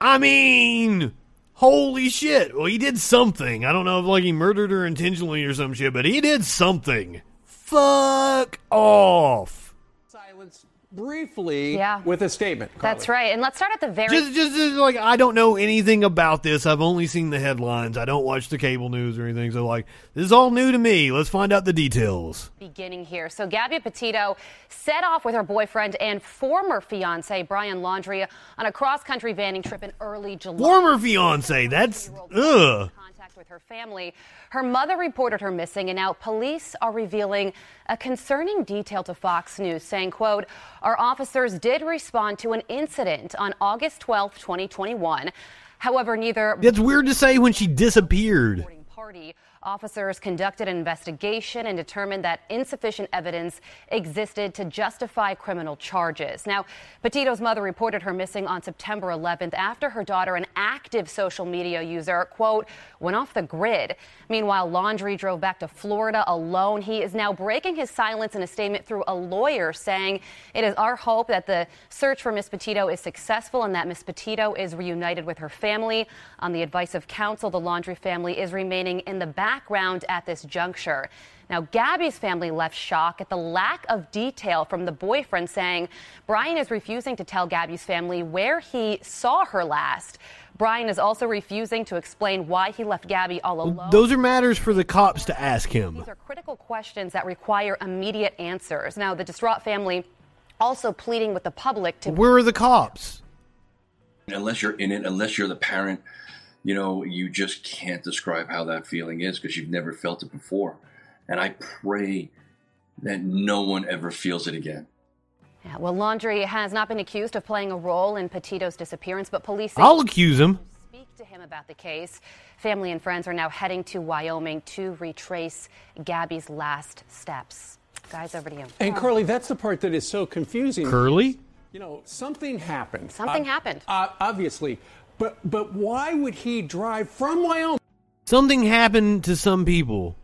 I mean, holy shit. Well, he did something. I don't know if like he murdered her intentionally or some shit, but he did something. Fuck off. Silence briefly Yeah. with a statement. That's right. And let's start at the very Just, just, just like I don't know anything about this. I've only seen the headlines. I don't watch the cable news or anything. So like, this is all new to me. Let's find out the details. beginning here. So Gabby Petito set off with her boyfriend and former fiance Brian Laundrie on a cross-country vanning trip in early July. Former fiance. That's ugh. With her family. Her mother reported her missing, and now police are revealing a concerning detail to Fox News, saying, quote, our officers did respond to an incident on August 12, 2021. However, neither That's weird to say when she disappeared. party officers conducted an investigation and determined that insufficient evidence existed to justify criminal charges. Now, Petito's mother reported her missing on September 11th after her daughter, an active social media user, quote, went off the grid. Meanwhile, Laundrie drove back to Florida alone. He is now breaking his silence in a statement through a lawyer saying it is our hope that the search for Miss Petito is successful and that Miss Petito is reunited with her family. On the advice of counsel, the Laundrie family is remaining in the background at this juncture. Now, Gabby's family left shock at the lack of detail from the boyfriend, saying Brian is refusing to tell Gabby's family where he saw her last. Brian is also refusing to explain why he left Gabby all alone. Those are matters for the cops to ask him. These are critical questions that require immediate answers. Now, the distraught family also pleading with the public to Where are the cops? unless you're in it, unless you're the parent, you know, you just can't describe how that feeling is because you've never felt it before. And I pray that no one ever feels it again. Yeah, well, Laundrie has not been accused of playing a role in Petito's disappearance, but police I'll accuse him. speak to him about the case. Family and friends are now heading to Wyoming to retrace Gabby's last steps. Guys, over to you. And Carly, that's the part that is so confusing. Curly? You know, something happened. Something Uh, happened. Uh, obviously, but but why would he drive from Wyoming Something happened to some people.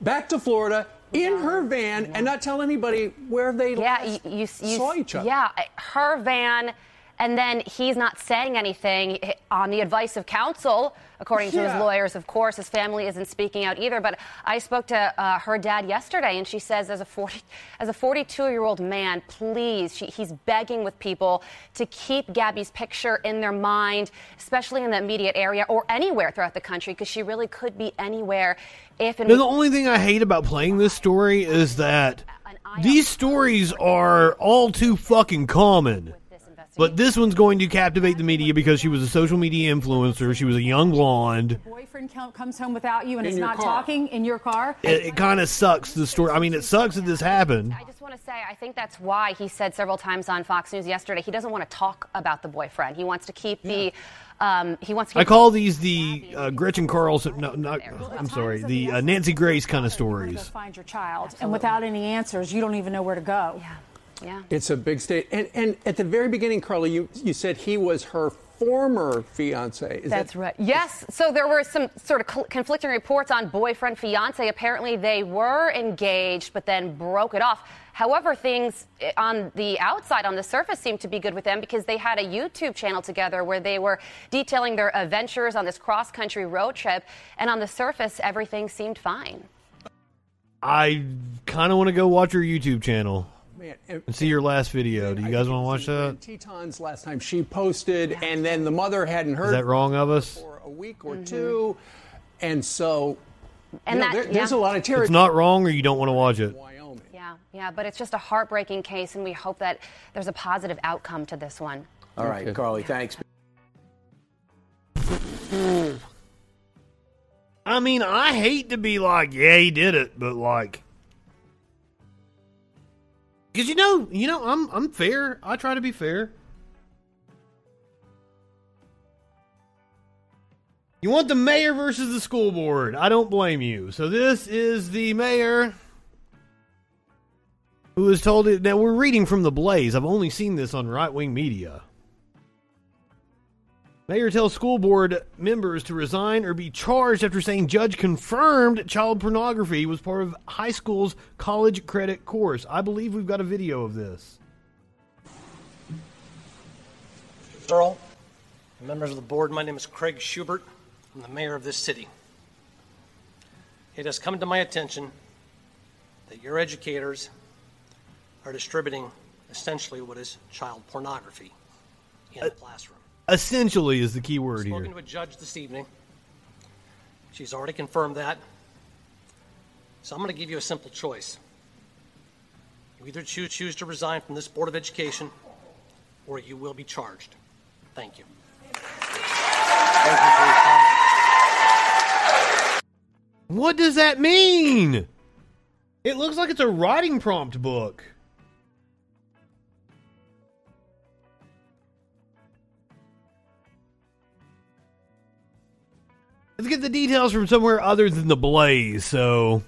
back to Florida in her van and not tell anybody where they Yeah, last you, you, you saw each other? Yeah, her van, and then he's not saying anything on the advice of counsel, according to his lawyers. Of course, his family isn't speaking out either. But I spoke to uh, her dad yesterday, and she says, as a 40, as a 42 year old man, please, she, he's begging with people to keep Gabby's picture in their mind, especially in the immediate area or anywhere throughout the country, because she really could be anywhere. If and the only thing I hate about playing this story is that these stories are all too fucking common. But this one's going to captivate the media because she was a social media influencer. She was a young blonde. Boyfriend comes home without you and In is not car. talking in your car. It, it kind of sucks the story. I mean, it sucks that this happened. I just want to say, I think that's why he said several times on Fox News yesterday he doesn't want to talk about the boyfriend. He wants to keep the. Um, he wants to. I call these the uh, Gretchen Carlson. No, not. I'm sorry. The uh, Nancy Grace kind of stories. Find your child, and without any answers, you don't even know where to go. Yeah, yeah. It's a big state. And and at the very beginning, Carly, you you said he was her former fiance. Is That's that, right. Yes. So there were some sort of cl- conflicting reports on boyfriend fiance. Apparently, they were engaged, but then broke it off. However, things eh, on the outside, on the surface, seemed to be good with them because they had a YouTube channel together where they were detailing their adventures on this cross country road trip. And on the surface, everything seemed fine. I kind of want to go watch her YouTube channel Man, and- and see your last video. Do you guys want to watch that? Tetons last time she posted, and then the mother hadn't heard Is that wrong of us? for a week or mm-hmm. two, and so And you know, that- there- there's a lot of territory. It's not wrong, or you don't want to watch it. Wyoming. Yeah, yeah, but it's just a heartbreaking case, and we hope that there's a positive outcome to this one. All right, Carly, thanks. I mean, I hate to be like, yeah, he did it, but like, because you know, you know, I'm I'm fair. I try to be fair. You want the mayor versus the school board? I don't blame you. So this is the mayor who was told it. Now we're reading from the Blaze. I've only seen this on right wing media. Mayor tells school board members to resign or be charged after saying judge confirmed child pornography was part of high school's college credit course. I believe we've got a video of this. Earl, members of the board, my name is Craig Schubert. I'm the mayor of this city. It has come to my attention that your educators are distributing essentially what is child pornography in the uh, classroom. Essentially, is the key word Spoken here. to a judge this evening. She's already confirmed that. So I'm going to give you a simple choice. You either choose, choose to resign from this Board of Education or you will be charged. Thank you. Thank you for your comment. What does that mean? It looks like it's a writing prompt book. Let's get the details from somewhere other than the Blaze, so.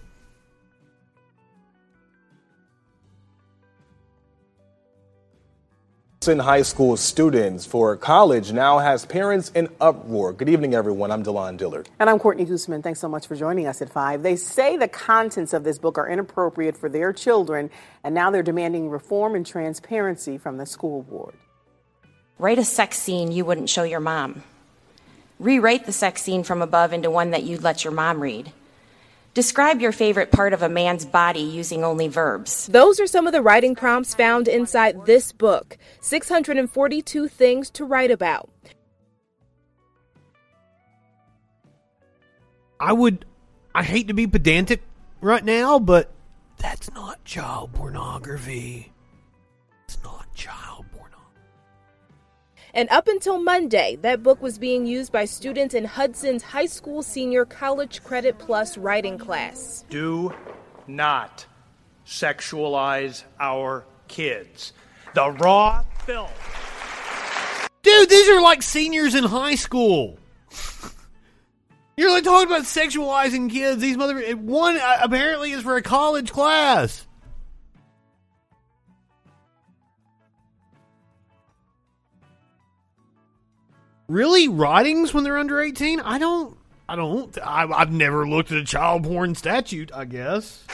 High School students for college now has parents in uproar. Good evening, everyone. I'm Delon Dillard. And I'm Courtney Gooseman. Thanks so much for joining us at 5. They say the contents of this book are inappropriate for their children, and now they're demanding reform and transparency from the school board. Write a sex scene you wouldn't show your mom. Rewrite the sex scene from above into one that you'd let your mom read. Describe your favorite part of a man's body using only verbs. Those are some of the writing prompts found inside this book 642 Things to Write About. I would. I hate to be pedantic right now, but that's not child pornography. It's not child pornography. And up until Monday, that book was being used by students in Hudson's high school senior college credit plus writing class. Do not sexualize our kids. The raw film. Dude, these are like seniors in high school. You're like talking about sexualizing kids. These mother one uh, apparently is for a college class. Really, writings when they're under eighteen? I don't. I don't. I, I've never looked at a child porn statute. I guess.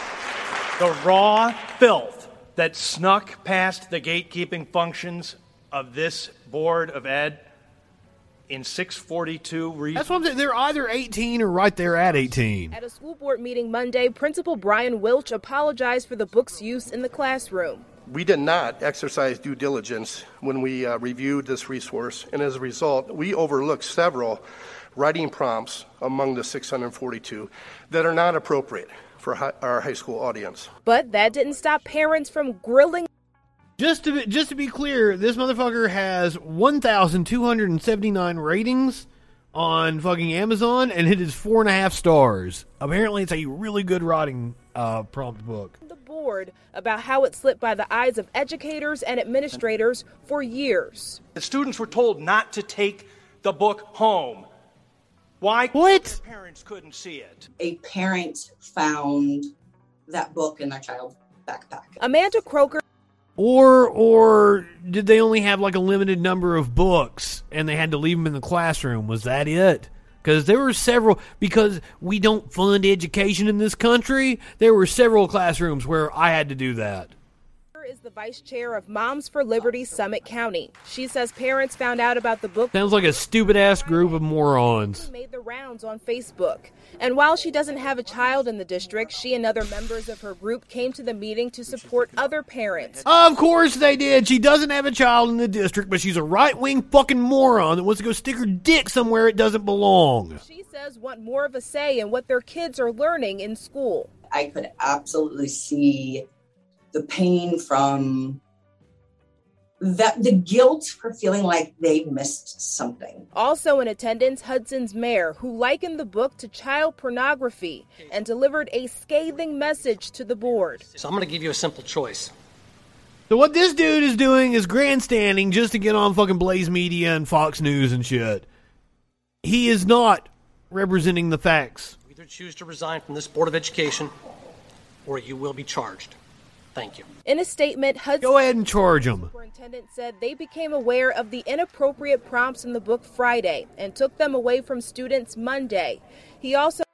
The raw filth that snuck past the gatekeeping functions of this Board of Ed in 642 re- That's what I'm saying. They're either 18 or right there at 18. At a school board meeting Monday, Principal Brian Wilch apologized for the book's use in the classroom. We did not exercise due diligence when we uh, reviewed this resource, and as a result, we overlooked several writing prompts among the 642 that are not appropriate for hi- our high school audience. But that didn't stop parents from grilling. Just to be, just to be clear, this motherfucker has 1,279 ratings on fucking Amazon, and it is four and a half stars. Apparently, it's a really good writing uh, prompt book. The about how it slipped by the eyes of educators and administrators for years. The students were told not to take the book home. Why? What? Parents couldn't see it. a parent found that book in their child's backpack. Amanda Croker. Or or did they only have like a limited number of books and they had to leave them in the classroom? Was that it? Because there were several. Because we don't fund education in this country, there were several classrooms where I had to do that. Is the vice chair of Moms for Liberty Summit County. She says parents found out about the book Sounds like a stupid ass group of morons. made the rounds on Facebook. And while she doesn't have a child in the district, she and other members of her group came to the meeting to support other parents. Of course they did. She doesn't have a child in the district, but she's a right wing fucking moron that wants to go stick her dick somewhere it doesn't belong. She says want more of a say in what their kids are learning in school. I could absolutely see the pain from that the guilt for feeling like they missed something. Also in attendance, Hudson's mayor, who likened the book to child pornography and delivered a scathing message to the board. So I'm going to give you a simple choice. So what this dude is doing is grandstanding just to get on fucking Blaze Media and Fox News and shit. He is not representing the facts. Either choose to resign from this Board of Education or you will be charged. Thank you. In a statement, Hudson Go ahead and charge him. superintendent said they became aware of the inappropriate prompts in the book Friday and took them away from students Monday. He also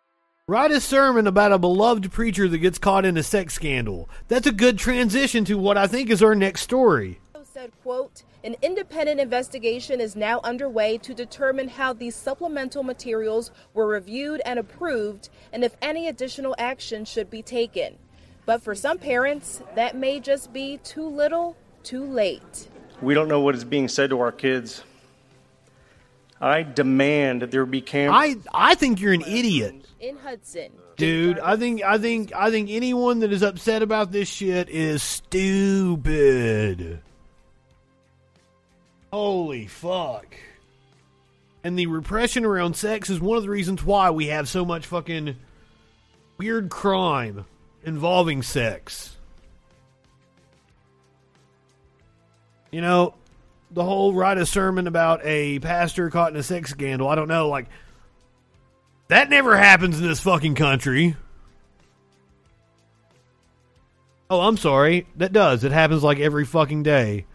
Write a sermon about a beloved preacher that gets caught in a sex scandal. That's a good transition to what I think is our next story. said, quote, an independent investigation is now underway to determine how these supplemental materials were reviewed and approved and if any additional action should be taken. But for some parents, that may just be too little, too late. We don't know what is being said to our kids. I demand that there be cameras. I I think you're an idiot. In Hudson, Dude, I think I think I think anyone that is upset about this shit is stupid. Holy fuck. And the repression around sex is one of the reasons why we have so much fucking weird crime involving sex. You know, the whole write a sermon about a pastor caught in a sex scandal. I don't know, like that never happens in this fucking country. Oh, I'm sorry. That does. It happens like every fucking day.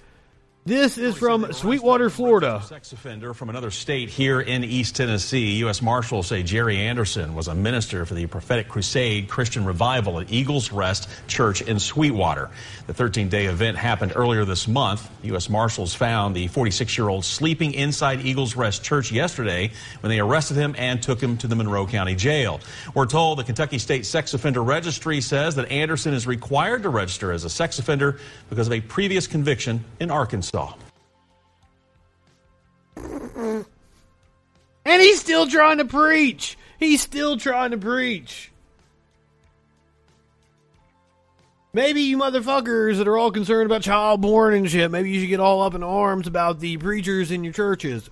This is from Sweetwater, Florida. Sex offender from another state here in East Tennessee. U.S. Marshals say Jerry Anderson was a minister for the Prophetic Crusade Christian Revival at Eagles Rest Church in Sweetwater. The 13 day event happened earlier this month. U.S. Marshals found the 46 year old sleeping inside Eagles Rest Church yesterday when they arrested him and took him to the Monroe County Jail. We're told the Kentucky State Sex Offender Registry says that Anderson is required to register as a sex offender because of a previous conviction in Arkansas. And he's still trying to preach. He's still trying to preach. Maybe you motherfuckers that are all concerned about child porn and shit, maybe you should get all up in arms about the preachers in your churches.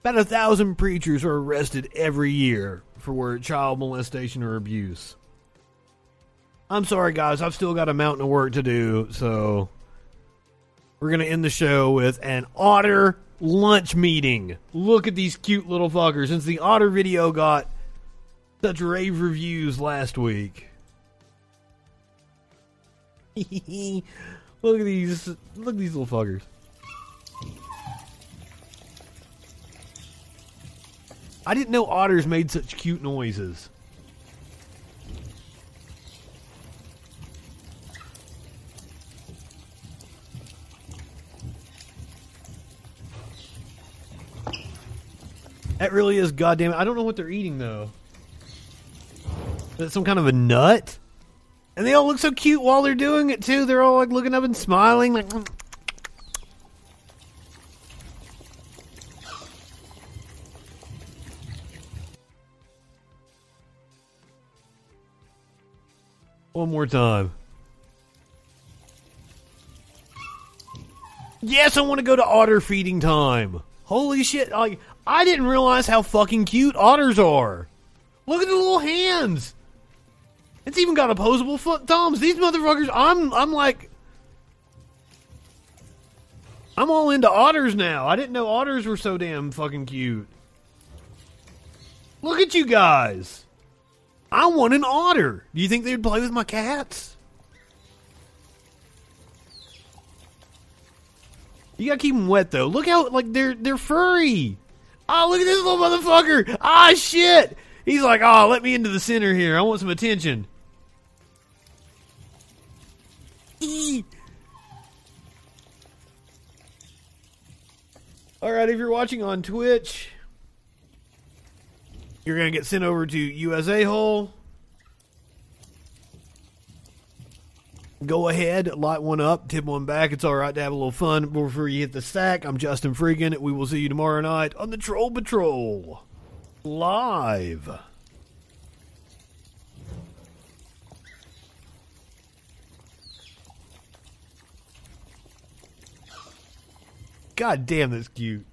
About a thousand preachers are arrested every year for child molestation or abuse. I'm sorry, guys. I've still got a mountain of work to do, so we're going to end the show with an otter lunch meeting. Look at these cute little fuckers. Since the otter video got such rave reviews last week. look at these look at these little fuckers. I didn't know otters made such cute noises. That really is goddamn. I don't know what they're eating though. Is some kind of a nut? And they all look so cute while they're doing it too. They're all like looking up and smiling, like. Mm. One more time. Yes, I want to go to otter feeding time. Holy shit! Like I didn't realize how fucking cute otters are. Look at the little hands. It's even got opposable foot thumbs. These motherfuckers, I'm I'm like I'm all into otters now. I didn't know otters were so damn fucking cute. Look at you guys. I want an otter. Do you think they'd play with my cats? You gotta keep them wet though. Look how like they're they're furry. Oh, look at this little motherfucker. Ah, shit. He's like, oh, let me into the center here. I want some attention. All right, if you're watching on Twitch, you're going to get sent over to USA Hole. Go ahead, light one up, tip one back. It's all right to have a little fun before you hit the sack. I'm Justin Freakin. We will see you tomorrow night on the Troll Patrol live. God damn, that's cute.